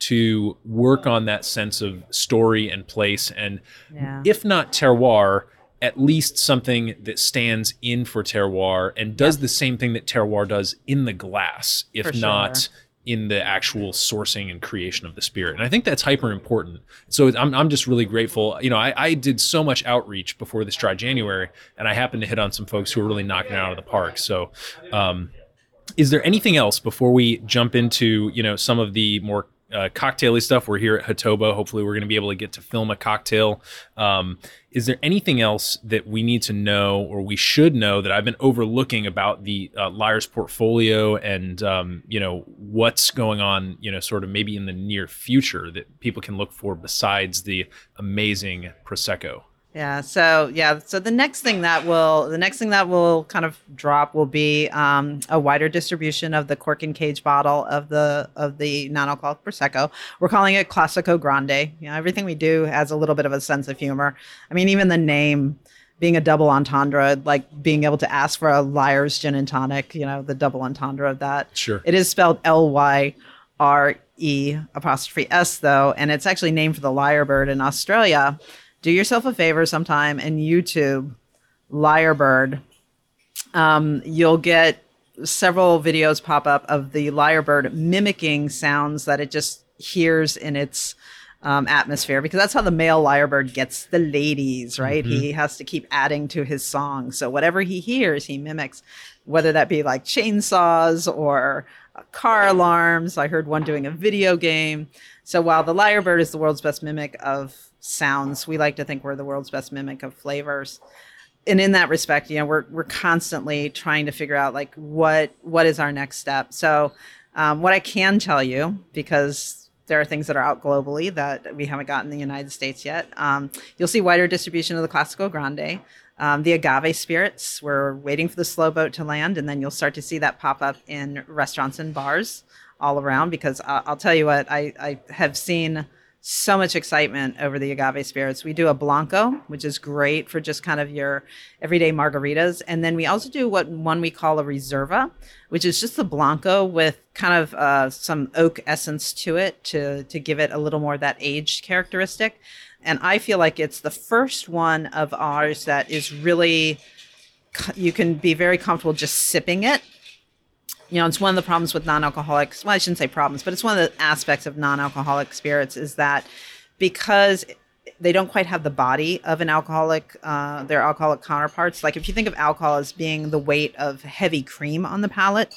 Speaker 1: to work on that sense of story and place and
Speaker 6: Yeah.
Speaker 1: if not terroir at least something that stands in for terroir and does the same thing that terroir does in the glass if
Speaker 6: For
Speaker 1: not
Speaker 6: sure.
Speaker 1: In the actual sourcing and creation of the spirit. And i think that's hyper important. So i'm, I'm just really grateful. You know I, I did so much outreach before this dry january and i happened to hit on some folks who were really knocking it out of the park. So um, is there anything else before we jump into you know some of the more uh, cocktaily stuff. We're here at hatoba. Hopefully we're going to be able to get to film a cocktail. Um, is there anything else that we need to know or we should know that i've been overlooking about the uh, Lyre's portfolio and um, you know what's going on you know sort of maybe in the near future that people can look for besides the amazing prosecco
Speaker 6: Yeah. So yeah. So the next thing that will the next thing that will kind of drop will be um, a wider distribution of the cork and cage bottle of the of the non-alcoholic prosecco. We're calling it Classico Grande. You know, everything we do has a little bit of a sense of humor. I mean, even the name being a double entendre, like being able to ask for a liar's gin and tonic. You know, the double entendre of that.
Speaker 1: Sure.
Speaker 6: It is spelled L Y R E apostrophe S though, and it's actually named for the lyrebird in Australia. Do yourself a favor sometime and YouTube lyrebird. Um, you'll get several videos pop up of the lyrebird mimicking sounds that it just hears in its um, atmosphere because that's how the male lyrebird gets the ladies, right? He has to keep adding to his song. So whatever he hears, he mimics, whether that be like chainsaws or uh, car alarms. I heard one doing a video game. So while the lyrebird is the world's best mimic of sounds, we like to think we're the world's best mimic of flavors and in that respect, you know, we're we're constantly trying to figure out like what what is our next step. So, um, what I can tell you, because there are things that are out globally that we haven't gotten in the United States yet, um, you'll see wider distribution of the Classico Grande. Um, the agave spirits, we're waiting for the slow boat to land, and then you'll start to see that pop up in restaurants and bars all around. Because I'll tell you what, I, I have seen so much excitement over the agave spirits. We do a blanco, which is great for just kind of your everyday margaritas, and then we also do what one we call a reserva, which is just the blanco with kind of uh, some oak essence to it to to give it a little more that aged characteristic. And I feel like it's the first one of ours that is really you can be very comfortable just sipping it you know, it's one of the problems with non-alcoholics. Well, I shouldn't say problems, but it's one of the aspects of non-alcoholic spirits is that because they don't quite have the body of an alcoholic, uh, their alcoholic counterparts. Like if you think of alcohol as being the weight of heavy cream on the palate,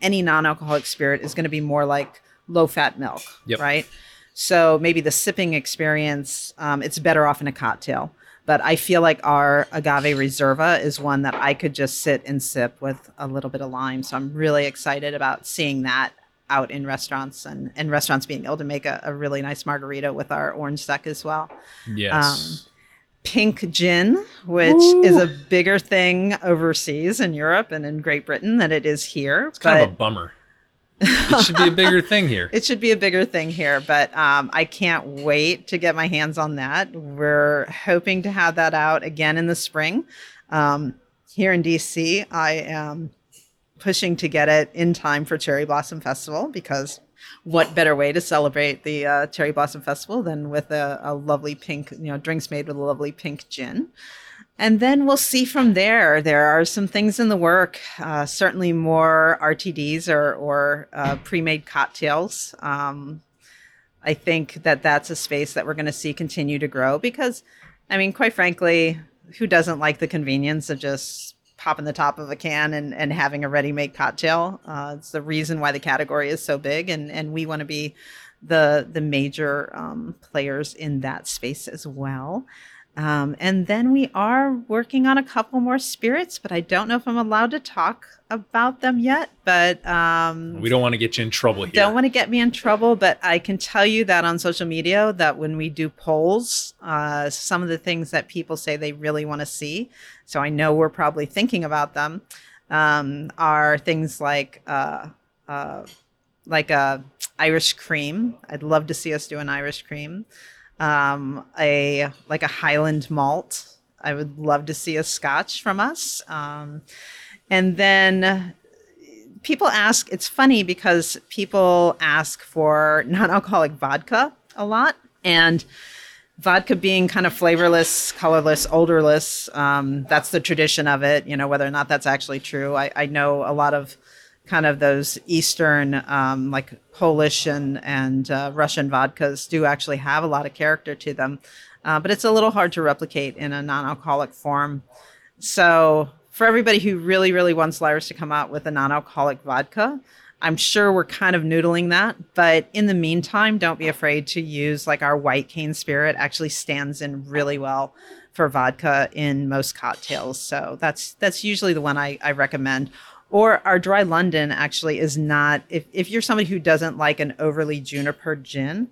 Speaker 6: any non-alcoholic spirit is going to be more like low-fat milk,
Speaker 1: Yep.
Speaker 6: right? So maybe the sipping experience, um, it's better off in a cocktail. But I feel like our agave reserva is one that I could just sit and sip with a little bit of lime. So I'm really excited about seeing that out in restaurants and, and restaurants being able to make a, a really nice margarita with our orange duck as well.
Speaker 1: yes um,
Speaker 6: Pink gin, which is a bigger thing overseas in Europe and in Great Britain than it is here.
Speaker 1: it's kind
Speaker 6: but-
Speaker 1: of a bummer it should be a bigger thing here
Speaker 6: it should be a bigger thing here, but um, I can't wait to get my hands on that. We're hoping to have that out again in the spring. Um, here in DC, I am pushing to get it in time for Cherry Blossom Festival because what better way to celebrate the uh, Cherry Blossom Festival than with a, a lovely pink, you know, drinks made with a lovely pink gin. And then we'll see from there. There are some things in the work, uh, certainly more RTDs or, or uh, pre made cocktails. Um, I think that that's a space that we're going to see continue to grow because, I mean, quite frankly, who doesn't like the convenience of just popping the top of a can and, and having a ready made cocktail? Uh, it's the reason why the category is so big, and, and we want to be the the major um, players in that space as well. Um, and then we are working on a couple more spirits, but I don't know if I'm allowed to talk about them yet. But um,
Speaker 1: we don't want to get you in trouble here
Speaker 6: don't want to get me in trouble, but I can tell you that on social media that when we do polls, uh, some of the things that people say they really want to see, so I know we're probably thinking about them, um, are things like uh, uh, like a Irish cream. I'd love to see us do an Irish cream. Um, a like a Highland malt. I would love to see a Scotch from us. Um, and then people ask. It's funny because people ask for non-alcoholic vodka a lot, and vodka being kind of flavorless, colorless, odorless. Um, that's the tradition of it. You know, whether or not that's actually true. I, I know a lot of kind of those Eastern, um, like Polish and and uh, Russian vodkas do actually have a lot of character to them, uh, but it's a little hard to replicate in a non-alcoholic form. So for everybody who really, really wants Lyre's to come out with a non-alcoholic vodka, I'm sure we're kind of noodling that, but in the meantime, don't be afraid to use like our white cane spirit actually stands in really well for vodka in most cocktails. So that's that's usually the one I, I recommend. Or our dry London actually is not if, if you're somebody who doesn't like an overly juniper gin,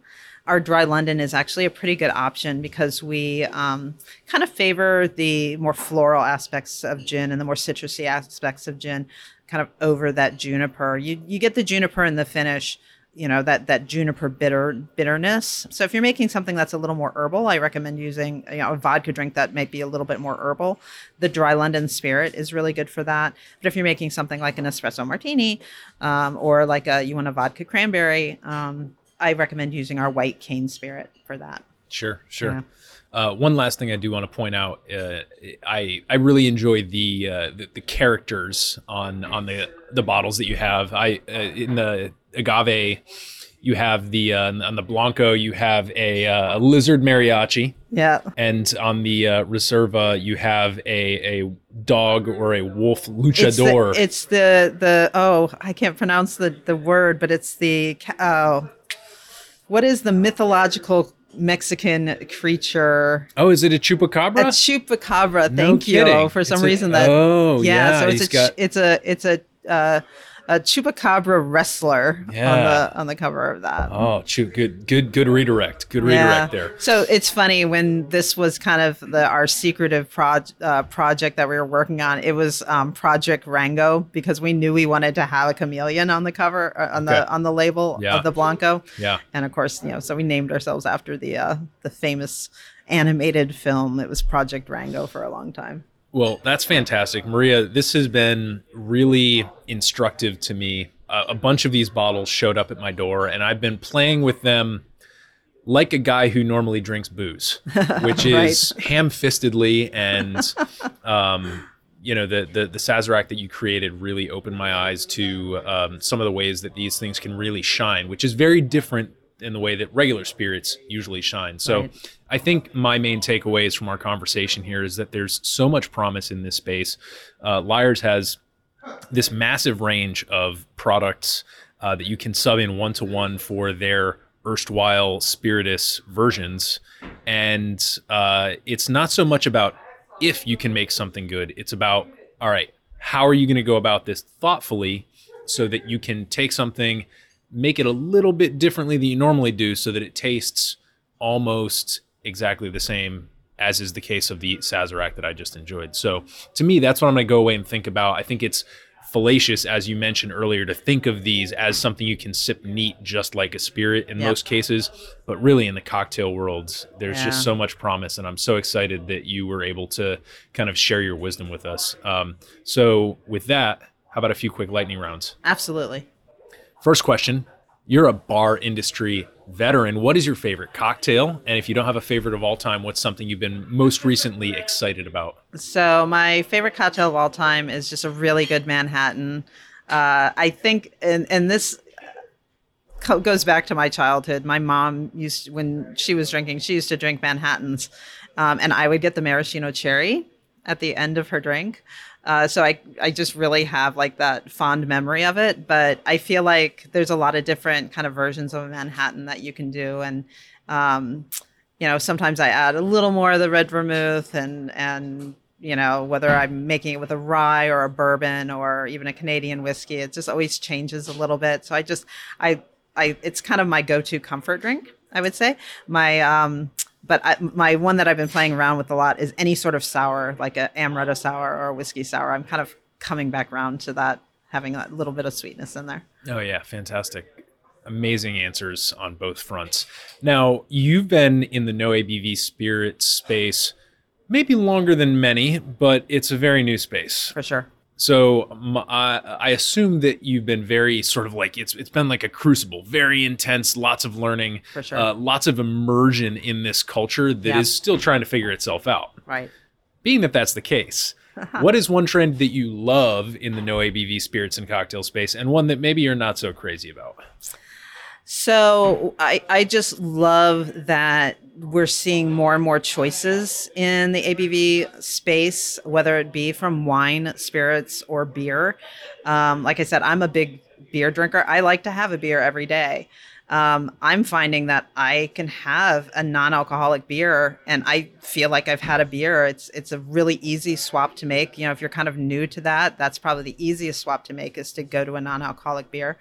Speaker 6: our dry London is actually a pretty good option because we um, kind of favor the more floral aspects of gin and the more citrusy aspects of gin kind of over that juniper. You you get the juniper in the finish, you know, that that juniper bitter bitterness. So if you're making something that's a little more herbal, I recommend using you know a vodka drink that might be a little bit more herbal. The dry London Spirit is really good for that. But if you're making something like an espresso martini, um, or like a you want a vodka cranberry, um, I recommend using our white cane spirit for that.
Speaker 1: Sure, sure.
Speaker 6: Yeah.
Speaker 1: Uh, one last thing I do want to point out, uh, I I really enjoy the, uh, the the characters on on the the bottles that you have. I uh, in the agave, you have the uh, on the blanco, you have a, uh, a lizard mariachi,
Speaker 6: Yeah.
Speaker 1: and on the uh, reserva, you have a a dog or a wolf
Speaker 6: It's
Speaker 1: luchador.
Speaker 6: the, it's the the oh I can't pronounce the the word, but it's the oh, what is the mythological Mexican creature?
Speaker 1: oh, is it a chupacabra?
Speaker 6: A chupacabra.
Speaker 1: No
Speaker 6: Thank you.
Speaker 1: kidding.
Speaker 6: For some
Speaker 1: It's a-
Speaker 6: reason that
Speaker 1: oh,
Speaker 6: yeah.
Speaker 1: yeah,
Speaker 6: so it's a
Speaker 1: got-
Speaker 6: it's a it's a uh, a chupacabra wrestler on the on the cover of that.
Speaker 1: oh, good good good redirect. Good redirect there.
Speaker 6: So it's funny when this was kind of the our secretive proj- uh, project that we were working on. It was um, Project Rango because we knew we wanted to have a chameleon on the cover uh, on
Speaker 1: Okay.
Speaker 6: the on the label
Speaker 1: Yeah.
Speaker 6: of the Blanco.
Speaker 1: Yeah.
Speaker 6: And of course, you know, so we named ourselves after the uh, the famous animated film. It was Project Rango for a long time.
Speaker 1: Well, that's fantastic. Maria, this has been really instructive to me. Uh, a bunch of these bottles showed up at my door, and I've been playing with them like a guy who normally drinks booze, which is ham fistedly. And, um, you know, the, the, the Sazerac that you created really opened my eyes to um, some of the ways that these things can really shine, which is very different in the way that regular spirits usually shine. So,
Speaker 6: Right.
Speaker 1: I think my main takeaways from our conversation here is that there's so much promise in this space. Uh, Lyre's has this massive range of products uh, that you can sub in one to one for their erstwhile spiritus versions. And uh, it's not so much about if you can make something good, it's about, all right, how are you going to go about this thoughtfully so that you can take something, make it a little bit differently than you normally do so that it tastes almost exactly the same as is the case of the Sazerac that I just enjoyed. So to me, that's what I'm going to go away and think about. I think it's fallacious, as you mentioned earlier, to think of these as something you can sip neat, just like a spirit in
Speaker 6: Yeah.
Speaker 1: most cases. But really, in the cocktail world, there's just so much promise, and I'm so excited that you were able to kind of share your wisdom with us. Um, so with that, how about a few quick lightning rounds?
Speaker 6: Absolutely.
Speaker 1: First question. You're a bar industry veteran. What is your favorite cocktail? And if you don't have a favorite of all time, what's something you've been most recently excited about?
Speaker 6: So my favorite cocktail of all time is just a really good Manhattan. Uh, I think, and and this goes back to my childhood. My mom used when she was drinking, she used to drink Manhattans, um, and I would get the maraschino cherry at the end of her drink. Uh, so I I just really have like that fond memory of it. But I feel like there's a lot of different kind of versions of a Manhattan that you can do, and um, you know sometimes I add a little more of the red vermouth and and you know whether I'm making it with a rye or a bourbon or even a Canadian whiskey, it just always changes a little bit. So I just I I it's kind of my go-to comfort drink. I would say my um but I, my one that I've been playing around with a lot is any sort of sour, like a amaretto sour or a whiskey sour. I'm kind of coming back around to that, having a little bit of sweetness in there.
Speaker 1: Oh yeah, fantastic. amazing answers on both fronts. Now, you've been in the no ABV spirit space maybe longer than many, but it's a very new space.
Speaker 6: For sure.
Speaker 1: So I assume that you've been very sort of like it's it's been like a crucible, very intense, lots of learning,
Speaker 6: For sure.
Speaker 1: uh, lots of immersion in this culture that is
Speaker 6: Yeah.
Speaker 1: still trying to figure itself out.
Speaker 6: Right.
Speaker 1: Being that that's the case, what is one trend that you love in the no ABV spirits and cocktail space, and one that maybe you're not so crazy about?
Speaker 6: So I, I just love that we're seeing more and more choices in the ABV space, whether it be from wine, spirits, or beer. Um, like I said, I'm a big beer drinker. I like to have a beer every day. Um, I'm finding that I can have a non-alcoholic beer, and I feel like I've had a beer. It's it's a really easy swap to make. You know, if you're kind of new to that, that's probably the easiest swap to make is to go to a non-alcoholic beer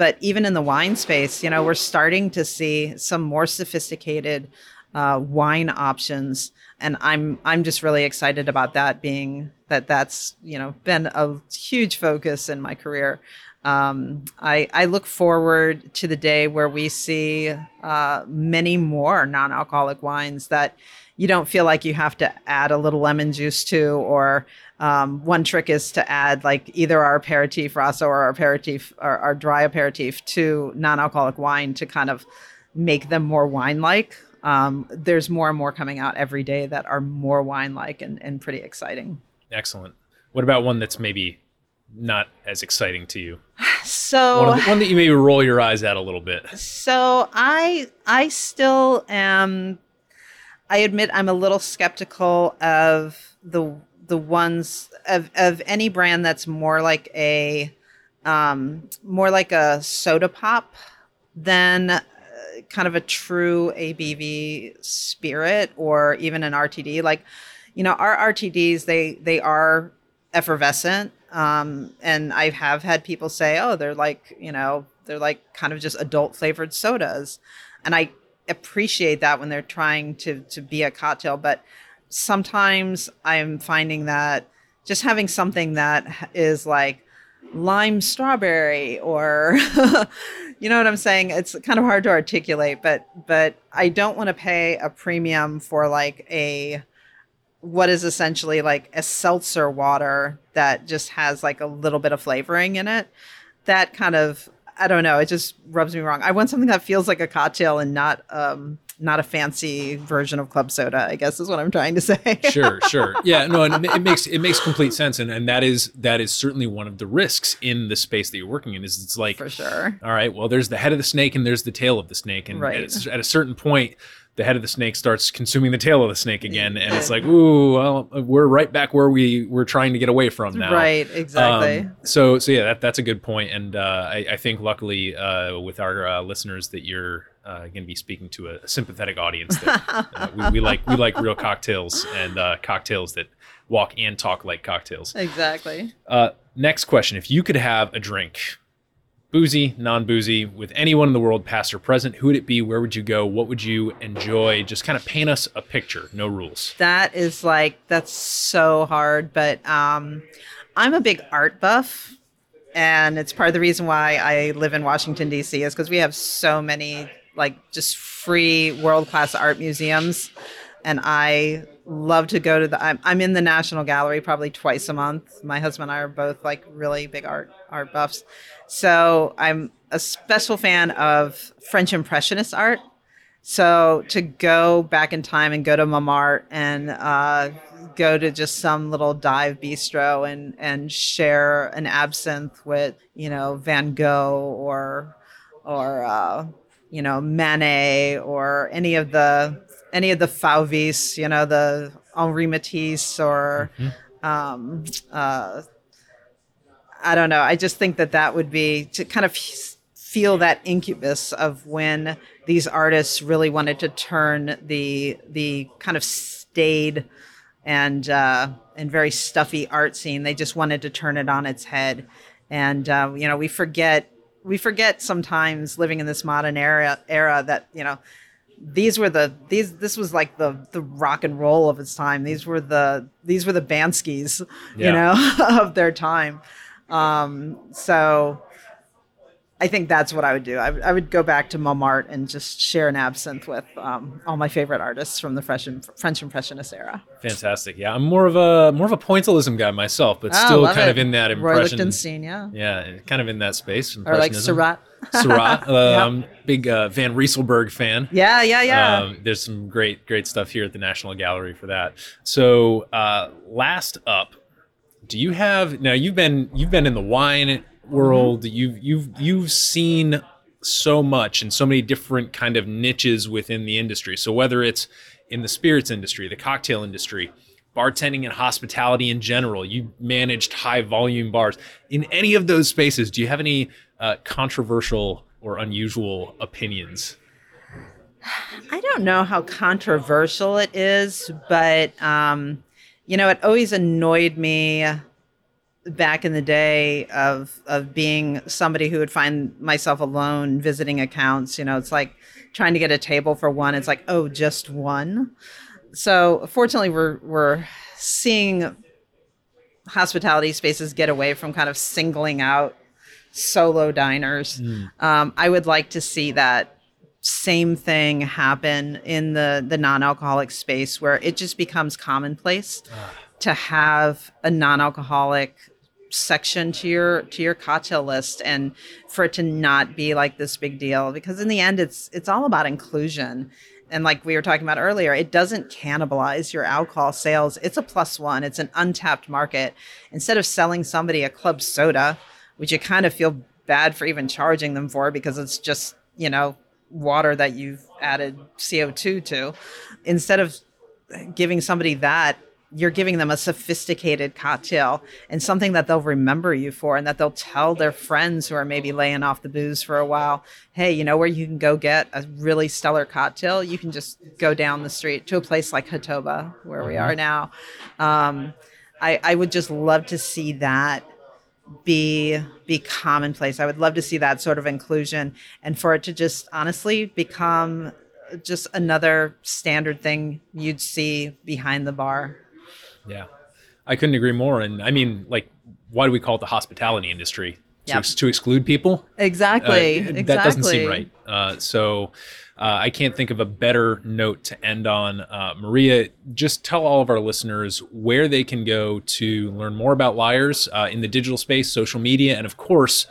Speaker 6: but even in the wine space, you know, we're starting to see some more sophisticated uh, wine options, and I'm I'm just really excited about that being that that's you know been a huge focus in my career. Um, I I look forward to the day where we see uh, many more non-alcoholic wines that you don't feel like you have to add a little lemon juice to or um, one trick is to add like either our aperitif rosso or our aperitif or our dry aperitif to non-alcoholic wine to kind of make them more wine-like. Um, there's more and more coming out every day that are more wine-like and, and pretty exciting.
Speaker 1: Excellent. What about one that's maybe not as exciting to you?
Speaker 6: So
Speaker 1: One, the- one that you maybe roll your eyes at a little bit.
Speaker 6: So I I still am I admit I'm a little skeptical of the the ones of of any brand that's more like a um more like a soda pop than uh, kind of a true ABV spirit or even an RTD like you know our RTDs they they are effervescent um and I have had people say oh they're like you know they're like kind of just adult flavored sodas. And I appreciate that when they're trying to to be a cocktail but sometimes I'm finding that just having something that is like lime strawberry or you know what I'm saying? It's kind of hard to articulate but but I don't want to pay a premium for like a what is essentially like a seltzer water that just has like a little bit of flavoring in it. That kind of I don't know. It just rubs me wrong. I want something that feels like a cocktail and not um not a fancy version of club soda. I guess is what I'm trying to say.
Speaker 1: sure, sure. Yeah, no, and it makes it makes complete sense, and and that is that is certainly one of the risks in the space that you're working in. Is it's like,
Speaker 6: For sure.
Speaker 1: all right, well, there's the head of the snake and there's the tail of the snake, and
Speaker 6: Right.
Speaker 1: at, at a certain point, the head of the snake starts consuming the tail of the snake again, and it's like, ooh, well, we're right back where we were trying to get away from now.
Speaker 6: Right. Exactly.
Speaker 1: Um, so, so yeah, that, that's a good point, and uh, I, I think luckily uh, with our uh, listeners that you're uh, going to be speaking to a sympathetic audience. That, uh, we, we like we like real cocktails and uh, cocktails that walk and talk like cocktails.
Speaker 6: exactly.
Speaker 1: Uh, next question: If you could have a drink, boozy, non-boozy, with anyone in the world, past or present, who would it be? Where would you go? What would you enjoy? Just kind of paint us a picture. No rules.
Speaker 6: That is like that's so hard, but um I'm a big art buff and it's part of the reason why I live in Washington DC is because we have so many like just free world-class art museums and I love to go to the I'm, I'm in the National Gallery probably twice a month. My husband and I are both like really big art art buffs. So I'm a special fan of French impressionist art. So to go back in time and go to Montmartre and uh, go to just some little dive bistro and and share an absinthe with you know Van Gogh or or uh, you know Manet or any of the any of the Fauvis, you know the Henri Matisse or um, uh, I don't know. I just think that that would be to kind of feel that incubus of when these artists really wanted to turn the the kind of staid and uh, and very stuffy art scene. They just wanted to turn it on its head, and uh, you know we forget we forget sometimes living in this modern era era that you know these were the these this was like the the rock and roll of its time. These were the these were the Banksys, you know, of their time. Um, so I think that's what I would do. I, would- I would go back to Montmartre and just share an absinthe with um, all my favorite artists from the French, French Impressionist era.
Speaker 1: Fantastic. Yeah, I'm more of a more of a pointillism guy myself, but
Speaker 6: Ah,
Speaker 1: still kind
Speaker 6: it.
Speaker 1: of in that impression. Roy.
Speaker 6: Lichtenstein, yeah.
Speaker 1: Yeah, kind of in that space.
Speaker 6: Or like
Speaker 1: impressionism.
Speaker 6: Seurat.
Speaker 1: Uh, big uh, Van Rysselberghe fan.
Speaker 6: Yeah, yeah, yeah.
Speaker 1: Um, there's some great, great stuff here at the National Gallery for that. So, uh, last up, do you have now? You've been you've been in the wine world. You've you've you've seen so much and so many different kind of niches within the industry. So whether it's in the spirits industry, the cocktail industry, bartending and hospitality in general, you managed high volume bars. In any of those spaces, do you have any uh, controversial or unusual opinions?
Speaker 6: I don't know how controversial it is, but um, you know, it always annoyed me back in the day of of being somebody who would find myself alone visiting accounts. You know, it's like trying to get a table for one. It's like, oh, just one. So fortunately, we're we're seeing hospitality spaces get away from kind of singling out solo diners. Um, I would like to see that same thing happen in the the non-alcoholic space where it just becomes commonplace to have a non-alcoholic section to your to your cocktail list and for it to not be like this big deal because in the end it's it's all about inclusion. And like we were talking about earlier it doesn't cannibalize your alcohol sales. It's a plus one. It's an untapped market. Instead of selling somebody a club soda which you kind of feel bad for even charging them for because it's just you know water that you've added CO2 to. Instead of giving somebody that you're giving them a sophisticated cocktail and something that they'll remember you for and that they'll tell their friends who are maybe laying off the booze for a while hey you know where you can go get a really stellar cocktail? You can just go down the street to a place like hatoba where we are now. Um, I, I would just love to see that be be commonplace. I would love to see that sort of inclusion and for it to just honestly become just another standard thing you'd see behind the bar.
Speaker 1: Yeah, I couldn't agree more. And I mean, like, why do we call it the hospitality industry? To,
Speaker 6: Yep.
Speaker 1: ex- to exclude people? Uh,
Speaker 6: Exactly. exactly.
Speaker 1: That doesn't seem right. Uh, so uh, I can't think of a better note to end on. Uh, Maria, just tell all of our listeners where they can go to learn more about Lyre's uh, in the digital space, social media, and of course,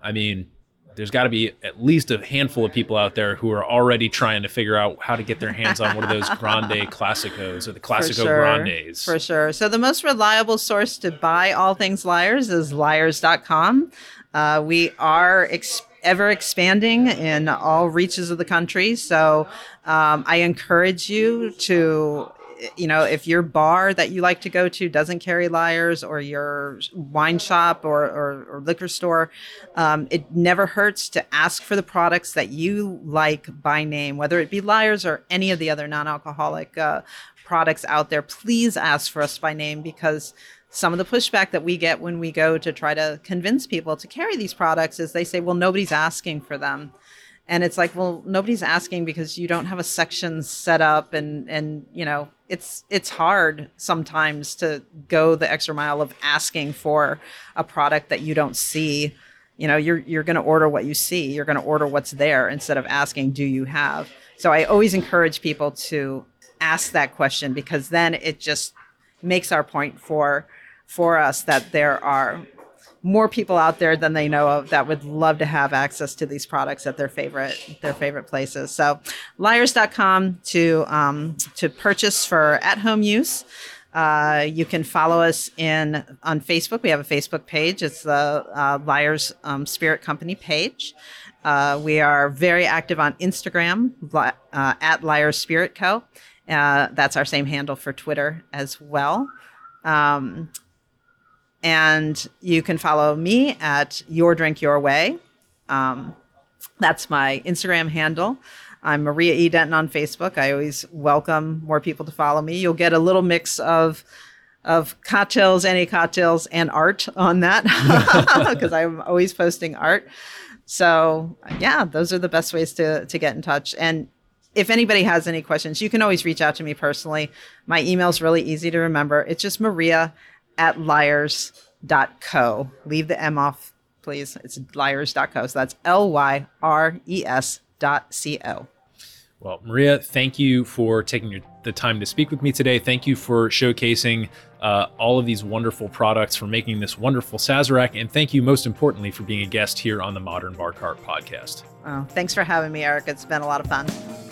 Speaker 1: I mean, there's got to be at least a handful of people out there who are already trying to figure out how to get their hands on one of those Grande Classicos or the
Speaker 6: For
Speaker 1: Classico
Speaker 6: sure.
Speaker 1: Grandes.
Speaker 6: For sure. So the most reliable source to buy all things Lyre's is lyres.com. Uh, we are ex- ever expanding in all reaches of the country. So um, I encourage you to, you know, if your bar that you like to go to doesn't carry Lyre's or your wine shop or, or, or liquor store, um, it never hurts to ask for the products that you like by name, whether it be Lyre's or any of the other non alcoholic uh, products out there. Please ask for us by name because some of the pushback that we get when we go to try to convince people to carry these products is they say, well, nobody's asking for them. And it's like, well, nobody's asking because you don't have a section set up and and you know, it's it's hard sometimes to go the extra mile of asking for a product that you don't see. You know, you're you're going to order what you see. You're going to order what's there instead of asking, do you have? So I always encourage people to ask that question because then it just makes our point for for us that there are more people out there than they know of that would love to have access to these products at their favorite their favorite places. So lyres.com to um, to purchase for at home use. Uh, you can follow us in on Facebook. We have a Facebook page. It's the uh, Lyre's um, Spirit Company page. Uh, we are very active on Instagram uh, at Lyre's Spirit Co. Uh, that's our same handle for Twitter as well. Um, and you can follow me at Your Drink Your Way. Um, that's my Instagram handle. I'm Maria E. Denton on Facebook. I always welcome more people to follow me. You'll get a little mix of of cocktails, any cocktails, and art on that because I'm always posting art. So yeah, those are the best ways to to get in touch. And if anybody has any questions, you can always reach out to me personally. My email's really easy to remember. It's just Maria at lyres.co. Leave the M off please. It's lyres.co. So that's L Y R E S dot C O.
Speaker 1: Well, Maria, thank you for taking your, the time to speak with me today. Thank you for showcasing uh, all of these wonderful products, for making this wonderful Sazerac, and thank you most importantly for being a guest here on the Modern Bar Cart podcast.
Speaker 6: Oh, thanks for having me, Eric. It's been a lot of fun.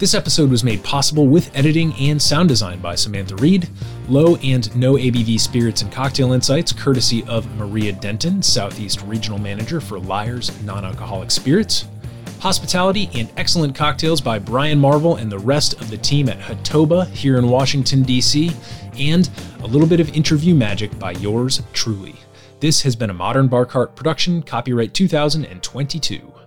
Speaker 1: This episode was made possible with editing and sound design by Samantha Reed, low and no ABV spirits and cocktail insights courtesy of Maria Denton, Southeast Regional Manager for Lyre's Non Alcoholic Spirits, hospitality and excellent cocktails by Brian Marvel and the rest of the team at Hatoba here in Washington, D.C., and a little bit of interview magic by yours truly. This has been a Modern Bar Cart production, copyright 2022.